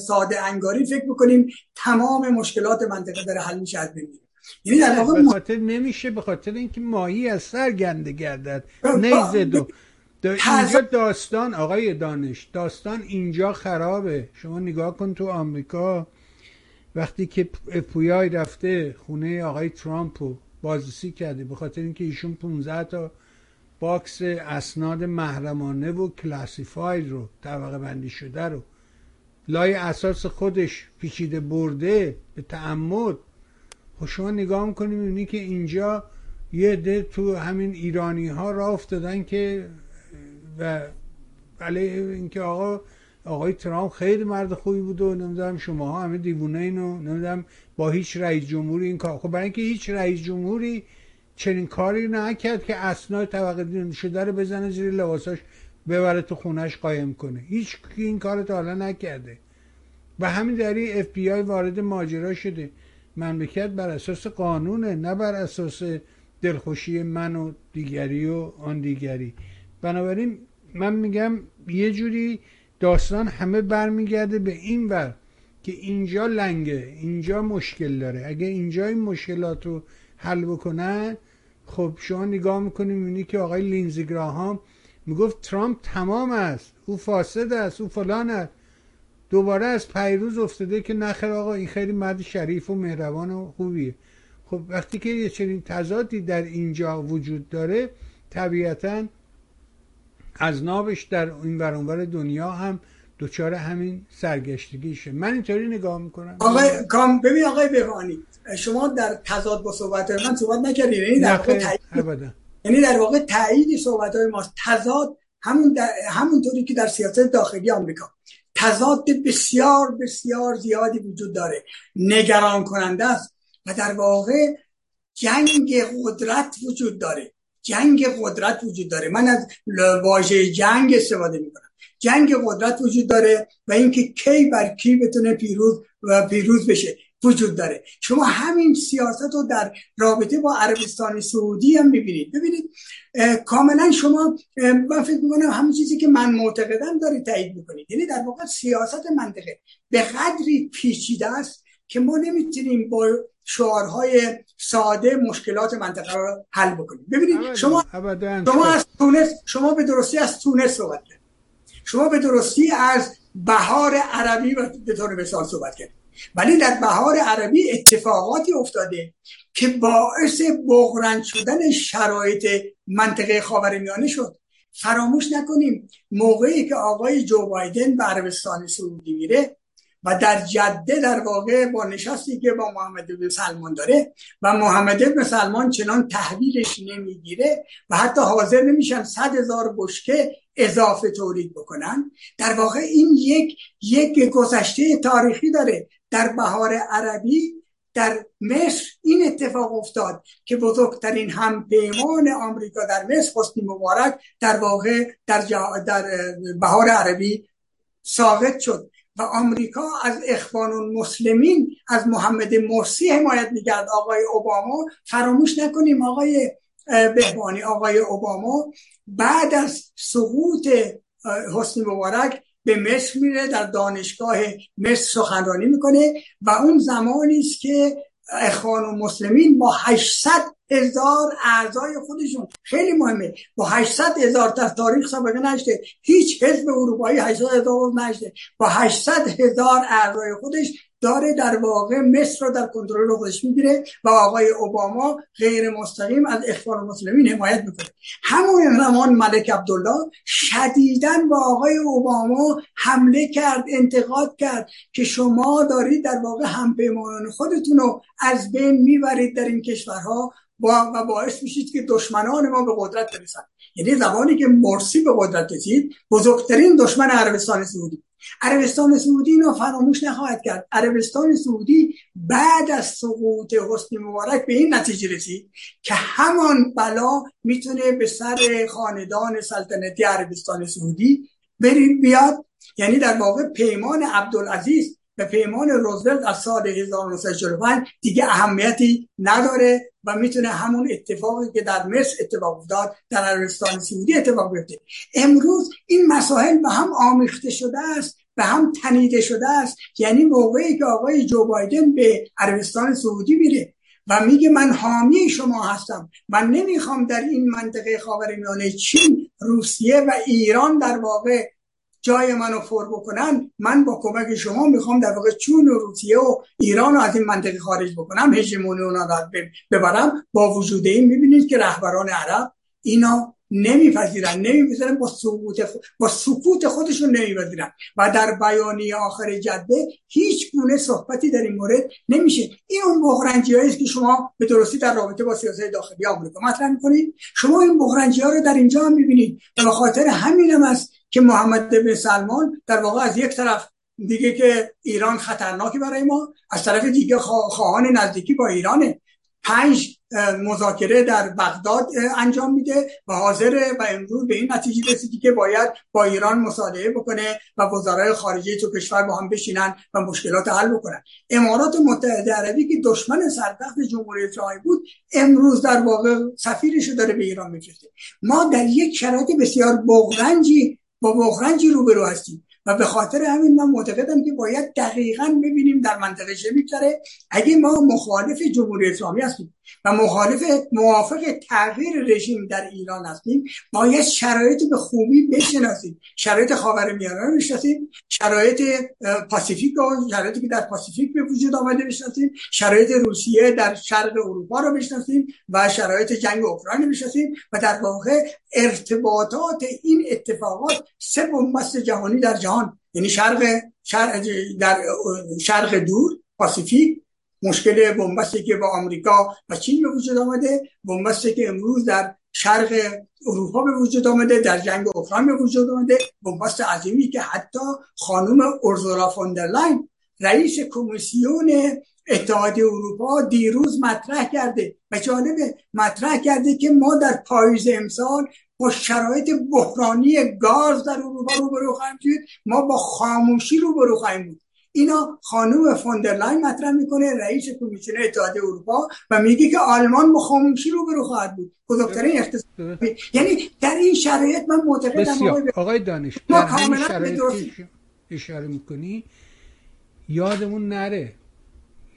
ساده انگاری فکر بکنیم تمام مشکلات منطقه داره حل میشه از یعنی در واقع به خاطر نمیشه به خاطر اینکه ماهی از سر گنده گردد. نیزه دو اینجا داستان آقای دانش داستان اینجا خرابه. شما نگاه کن تو آمریکا. وقتی که پویای رفته خونه آقای ترامپ رو بازرسی کرده به خاطر اینکه ایشون 15 تا box اسناد محرمانه و classified رو طبقه بندی شده رو لای اثاث خودش پیچیده برده به تعمد خب شما نگاه می‌کنی می‌بینی که اینجا یه ده تو همین ایرانی ها را افتادن که و ولی اینکه آقا آقای ترامپ خیلی مرد خوبی بود و نمی‌دونم شما ها همه دیوونه اینو نمی‌دونم با هیچ رئیس جمهوری این کار. خب برای اینکه هیچ رئیس جمهوری چنین کاری نکرد که اسناد طبقه شده رو بزنه زیر لباساش ببره تو خونش قایم کنه. هیچ این کار تا حالا نکرده. و همین دری اف بی آی وارد ماجرا شده. مملکت بر اساس قانونه نه بر اساس دلخوشی من و دیگری و آن دیگری. بنابراین من میگم یه جوری داستان همه برمیگرده به این ور که اینجا لنگه اینجا مشکل داره. اگه اینجا این مشکلات رو حل بکنن خب شما نگاه می‌کنیم می‌بینی که آقای لینزی گراهام می‌گفت ترامپ تمام است او فاسد است او فلان است. دوباره از پیروز افتاده که نخیر آقا این خیلی مرد شریف و مهربان و خوبیه. خب وقتی که یه چنین تضادی در اینجا وجود داره طبیعتا از نابش در این ورانور دنیا هم دچار همین سرگشتگیشه. من اینطوری نگاه می‌کنم. آقای کام ببین آقای بهانی شما در تضاد با صحبت من صحبت نکردید یعنی در واقع تایید یعنی در واقع تایید صحبت های ماست. تضاد همون در... همونطوری که در سیاست داخلی آمریکا. تضاد بسیار بسیار زیادی وجود داره. نگران کننده است و در واقع جنگ قدرت وجود داره. جنگ قدرت وجود داره. من از واژه جنگ استفاده می‌کنم. جنگ قدرت وجود داره و اینکه کی بر کی بتونه پیروز و پیروز بشه. وجود داره. شما همین سیاست رو در رابطه با عربستان سعودی هم می‌بینید. ببینید کاملا شما من فکر می‌کنم همین چیزی که من معتقدم دارید تایید می‌کنید. یعنی در واقع سیاست منطقه به قدری پیچیده است که ما نمی‌تونیم با شعارهای ساده مشکلات منطقه رو حل بکنیم. ببینید شما شما از تونس شما به درستی از تونس صحبت شما به درستی از بهار عربی به طور مثال صحبت کرد ولی در بهار عربی اتفاقاتی افتاده که باعث بغرند شدن شرایط منطقه خاورمیانه شد. فراموش نکنیم موقعی که آقای جو بایدن به عربستان سعودی میره و در جده در واقع با نشستی که با محمد بن سلمان داره و محمد بن سلمان چنان تحویلش نمی‌گیره و حتی حاضر نمیشن صد هزار بشکه اضافه تولید بکنن. در واقع این یک یک گذشته تاریخی داره. در بهار عربی در مصر این اتفاق افتاد که بزرگترین همپیمان آمریکا در مصر حسنی مبارک در واقع در, در بهار عربی ساقط شد و آمریکا از اخوان المسلمین از محمد مرسی حمایت می‌کرد. آقای اوباما فراموش نکنیم آقای بهبانی آقای اوباما بعد از سقوط حسنی مبارک به مصر میره در دانشگاه مصر سخنرانی می‌کنه و اون زمانی است که اخوان و مسلمین با 800 هزار اعضای خودشون خیلی مهمه با 800 هزار تا تاریخ سابقه نشده هیچ حزب اروپایی 800 هزار نشده با 800 هزار اعضای خودش داره در واقع مصر رو در کنترل خودش می‌گیره و آقای اوباما غیر مستقیم از اخوان مسلمین حمایت می‌کنه. همون زمان ملک عبدالله شدیدا با آقای اوباما حمله کرد انتقاد کرد که شما دارید در واقع همپیمانان خودتون رو از بین می‌برید در این کشورها و باعث میشید که دشمنان ما به قدرت برسن یعنی زمانی که مرسی به قدرت رسید بزرگترین دشمن عربستان سعودی. عربستان سعودی اینو فراموش نخواهد کرد. عربستان سعودی بعد از سقوط حسنی مبارک به این نتیجه رسید که همان بلا می‌تونه به سر خاندان سلطنتی عربستان سعودی بیاد. یعنی در واقع پیمان عبدالعزیز به پیمان روزولت از سال 1945 دیگه اهمیتی نداره. و می‌تونه همون اتفاقی که در مصر اتفاق افتاد در عربستان سعودی اتفاق بیفته. امروز این مسائل به هم آمیخته شده است به هم تنیده شده است. یعنی موقعی که آقای جو بایدن به عربستان سعودی میره و میگه من حامی شما هستم من نمی‌خوام در این منطقه خاورمیانه چین روسیه و ایران در واقع جای منو فر بکنن من با کمک شما می‌خوام در واقع چون و روسیه و ایران رو از این منطقه خارج بکنم هژمونی اونا رو ببرم. با وجود این می‌بینید که رهبران عرب اینا نمیپذیرن نمیپذیرن با سقوط با سکوت خودشون نمیپذیرن. و در بیانیه آخر جده هیچ گونه صحبتی در این مورد نمیشه. این اون بحرانجی است که شما به درستی در رابطه با سیاست داخلی آمریکا مطرح می‌کنید. شما این بحرانجی ها رو در اینجا هم می‌بینید. به خاطر همینم است که محمد بن سلمان در واقع از یک طرف دیگه که ایران خطرناکی برای ما از طرف دیگه خواهان نزدیکی با ایرانه. پنج مذاکره در بغداد انجام میده و حاضر و امروز به این نتیجه رسیدی که باید با ایران مصالحه بکنه و وزرای خارجه تو کشور با هم بشینن و مشکلات حل بکنن. امارات متحده عربی که دشمن سرتخت جمهوری اسلامی بود امروز در واقع سفیرش داره به ایران میفرسته. ما در یک شرایط بسیار بغرنجی با بغرنجی روبرو هستیم؟ و به خاطر همین من معتقدم که باید دقیقا ببینیم در منطقه چه میگذره. اگه ما مخالف جمهوری اسلامی هستیم و مخالف موافق تغییر رژیم در ایران هستیم. باید شرایط به خوبی بشناسیم. شرایط خاورمیانه رو بشناسیم شرایط پاسیفیک و شرایطی که در پاسیفیک به وجود آمده بشناسیم شرایط روسیه در شرق اروپا رو بشناسیم و شرایط جنگ اوکراین بشناسیم و در واقع ارتباطات این اتفاقات سه بنبست جهانی در جهان یعنی شرق, شرق در شرق دور پاسیفیک مشکل بنبستی که با آمریکا و چین به وجود آمده بنبستی که امروز در شرق اروپا به وجود آمده در جنگ اوکراین به وجود آمده بنبست عظیمی که حتی خانم اورزولا فوندرلاین رئیس کمیسیون اتحادیه اروپا دیروز مطرح کرده و جالبه مطرح کرده که ما در پاییز امسال با شرایط بحرانی گاز در اروپا روبرو خواهیم شد ما با خاموشی روبرو خواهیم بود. اینا خانم فوندرلاین مطرح می‌کنه رئیس کمیسیون اتحادیه اروپا و میگه که آلمان با خاموشی رو خواهد بود. بزرگترین اقتصاد یعنی در این شرایط من معتقدم آقای, آقای دانش این شرایط اشاره می‌کنی؟ یادمون نره.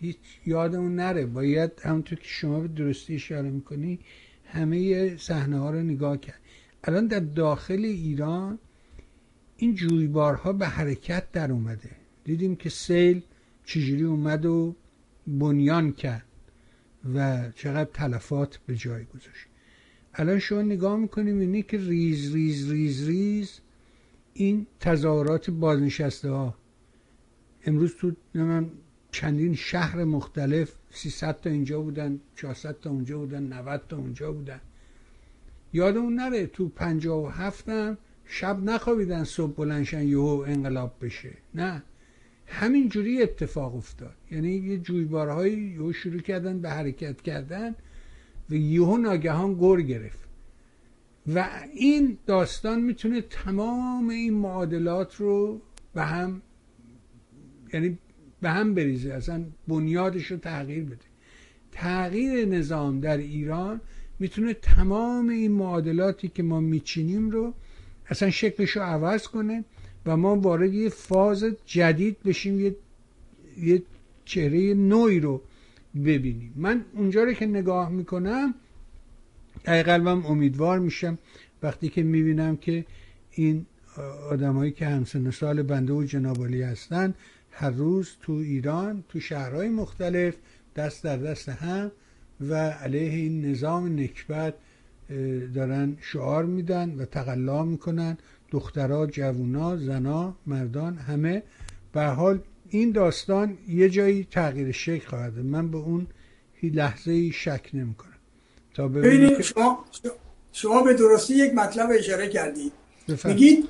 هیچ یادمون نره. باید همونطور که شما به درستی اشاره می‌کنی همه صحنه ها رو نگاه کرد. الان در داخل ایران این جویبارها به حرکت در اومده. دیدیم که سیل چجوری اومد و بنیان کند و چقدر تلفات به جای گذاشت. الان شما نگاه می‌کنیم اینه که ریز ریز ریز ریز این تظاهرات بازنشسته ها امروز تو من چندین شهر مختلف 300 تا اینجا بودن 400 تا اونجا بودن 90 تا اونجا بودن. یادمون نره تو 57 هم شب نخوابیدن صبح بلنشن یهو انقلاب بشه. نه. همین جوری اتفاق افتاد. یعنی یه جویبارهایی یهو شروع کردن به حرکت کردن و یهو ناگهان گر گرفت. و این داستان می‌تونه تمام این معادلات رو به هم یعنی به هم بریزه اصلا بنیادش رو تغییر بده. تغییر نظام در ایران می‌تونه تمام این معادلاتی که ما میچینیم رو اصلا شکلش رو عوض کنه و ما وارد یه فاز جدید بشیم یه, یه چهره نوعی رو ببینیم. من اونجا رو که نگاه می‌کنم ای قلبم امیدوار میشم وقتی که می‌بینم که این آدمایی که همسن سال بنده و جنابالی هستن هر روز تو ایران تو شهرهای مختلف دست در دست هم و علیه این نظام نکبت دارن شعار میدن و تقلا می‌کنن. دخترها جوونا زنا مردان همه. به حال این داستان یه جایی تغییر شکل خواهد من به اون لحظه ای شک نمی کنم تا ببینید شما شما به درستی یک مطلب اشاره کردید. میگید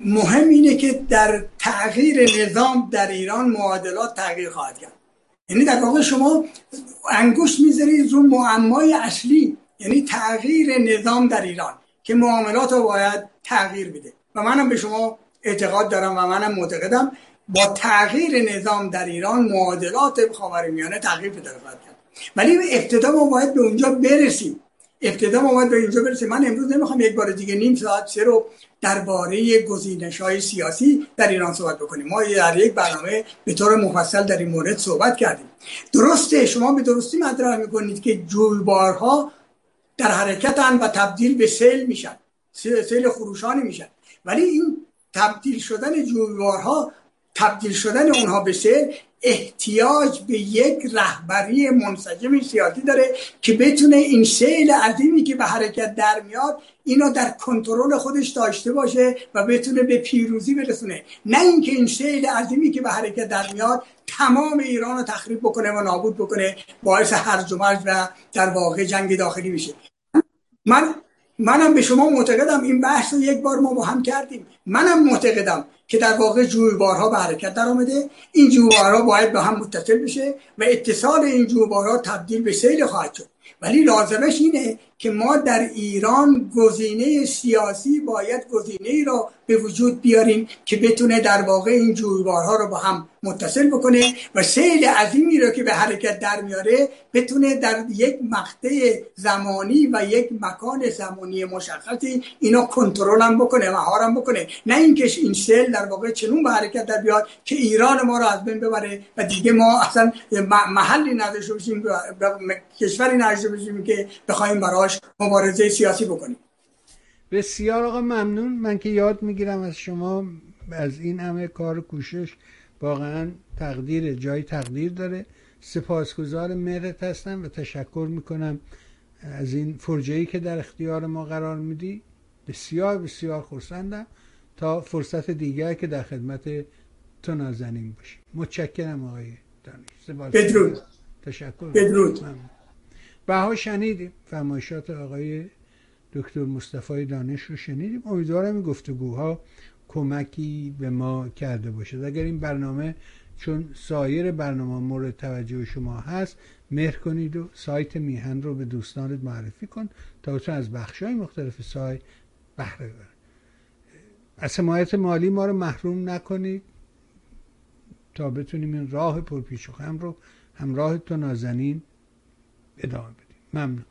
مهم اینه که در تغییر نظام در ایران معادلات تغییر خواهد کرد. یعنی در واقع شما انگوش می‌ذارید رو معمای اصلی یعنی تغییر نظام در ایران. که معاملات رو باید تغییر بده و منم به شما اعتقاد دارم و منم معتقدم با تغییر نظام در ایران معادلات خاورمیانه تغییر پیدا خواهد کرد. ولی ابتدا ما باید به اونجا برسیم. ابتدا ما باید به اینجا برسیم. من امروز نمی‌خوام یک بار دیگه نیم ساعت سه رو درباره گزینش های سیاسی در ایران صحبت بکنیم. ما در یک برنامه به طور مفصل در این مورد صحبت کردیم. درسته شما به درستی مطرح می‌کنید که جویبارها در حرکتن و تبدیل به سیل میشن. سیل خروشانی میشن. ولی این تبدیل شدن جویبارها تبدیل شدن اونها به سیل احتیاج به یک رهبری منسجم سیاسی داره که بتونه این سیل عظیمی که به حرکت در میاد اینو در کنترل خودش داشته باشه و بتونه به پیروزی برسونه. نه اینکه این سیل عظیمی که به حرکت در میاد تمام ایران رو تخریب بکنه و نابود بکنه باعث هرج و مرج و در واقع جنگ داخلی میشه. من منم به شما معتقدم. این بحث رو یک بار ما با هم کردیم. منم معتقدم که در واقع جویبارها به حرکت در آمده این جویبارها باید به هم متصل بشه و اتصال این جویبارها تبدیل به سیل خواهد شد. ولی لازمش اینه که ما در ایران گزینه سیاسی باید گزینه ای را به وجود بیاریم که بتونه در واقع این جویبارها رو با هم متصل بکنه و سیل عظیمی رو که به حرکت در میاره بتونه در یک مقطع زمانی و یک مکان زمانی مشخصی اینا کنترل هم بکنه مهارم بکنه. نه اینکه این سیل در واقع چنون به حرکت در بیاد که ایران ما رو از بین ببره و دیگه ما اصلا محلی نداشته باشیم کشوری نداشته باشیم که بخوایم براش مبارزه سیاسی بکنیم. بسیار آقا ممنون. من که یاد می‌گیرم از شما از این همه کار کوشش واقعا تقدیر جای تقدیر داره. سپاسگزار مهرت هستم و تشکر می‌کنم از این فرجهی که در اختیار ما قرار میدی. بسیار بسیار خورسندم تا فرصت دیگر که در خدمت تو نازنین باشیم. متشکرم آقای دانش. بدرود. تشکر. بدرود. بها شنیدیم. فرمایشات آقای دکتر مصطفی دانش رو شنیدیم. امیدوارم این گفتگوها کمکی به ما کرده باشد. اگر این برنامه چون سایر برنامه مورد توجه شما هست مهر کنید و سایت میهن رو به دوستانت معرفی کن تا تو از های مختلف سایت بهره ببر از حمایت مالی ما رو محروم نکنید تا بتونیم این راه پرپیچ و خم رو همراه تو نازنین ادامه بدیم. ممنون.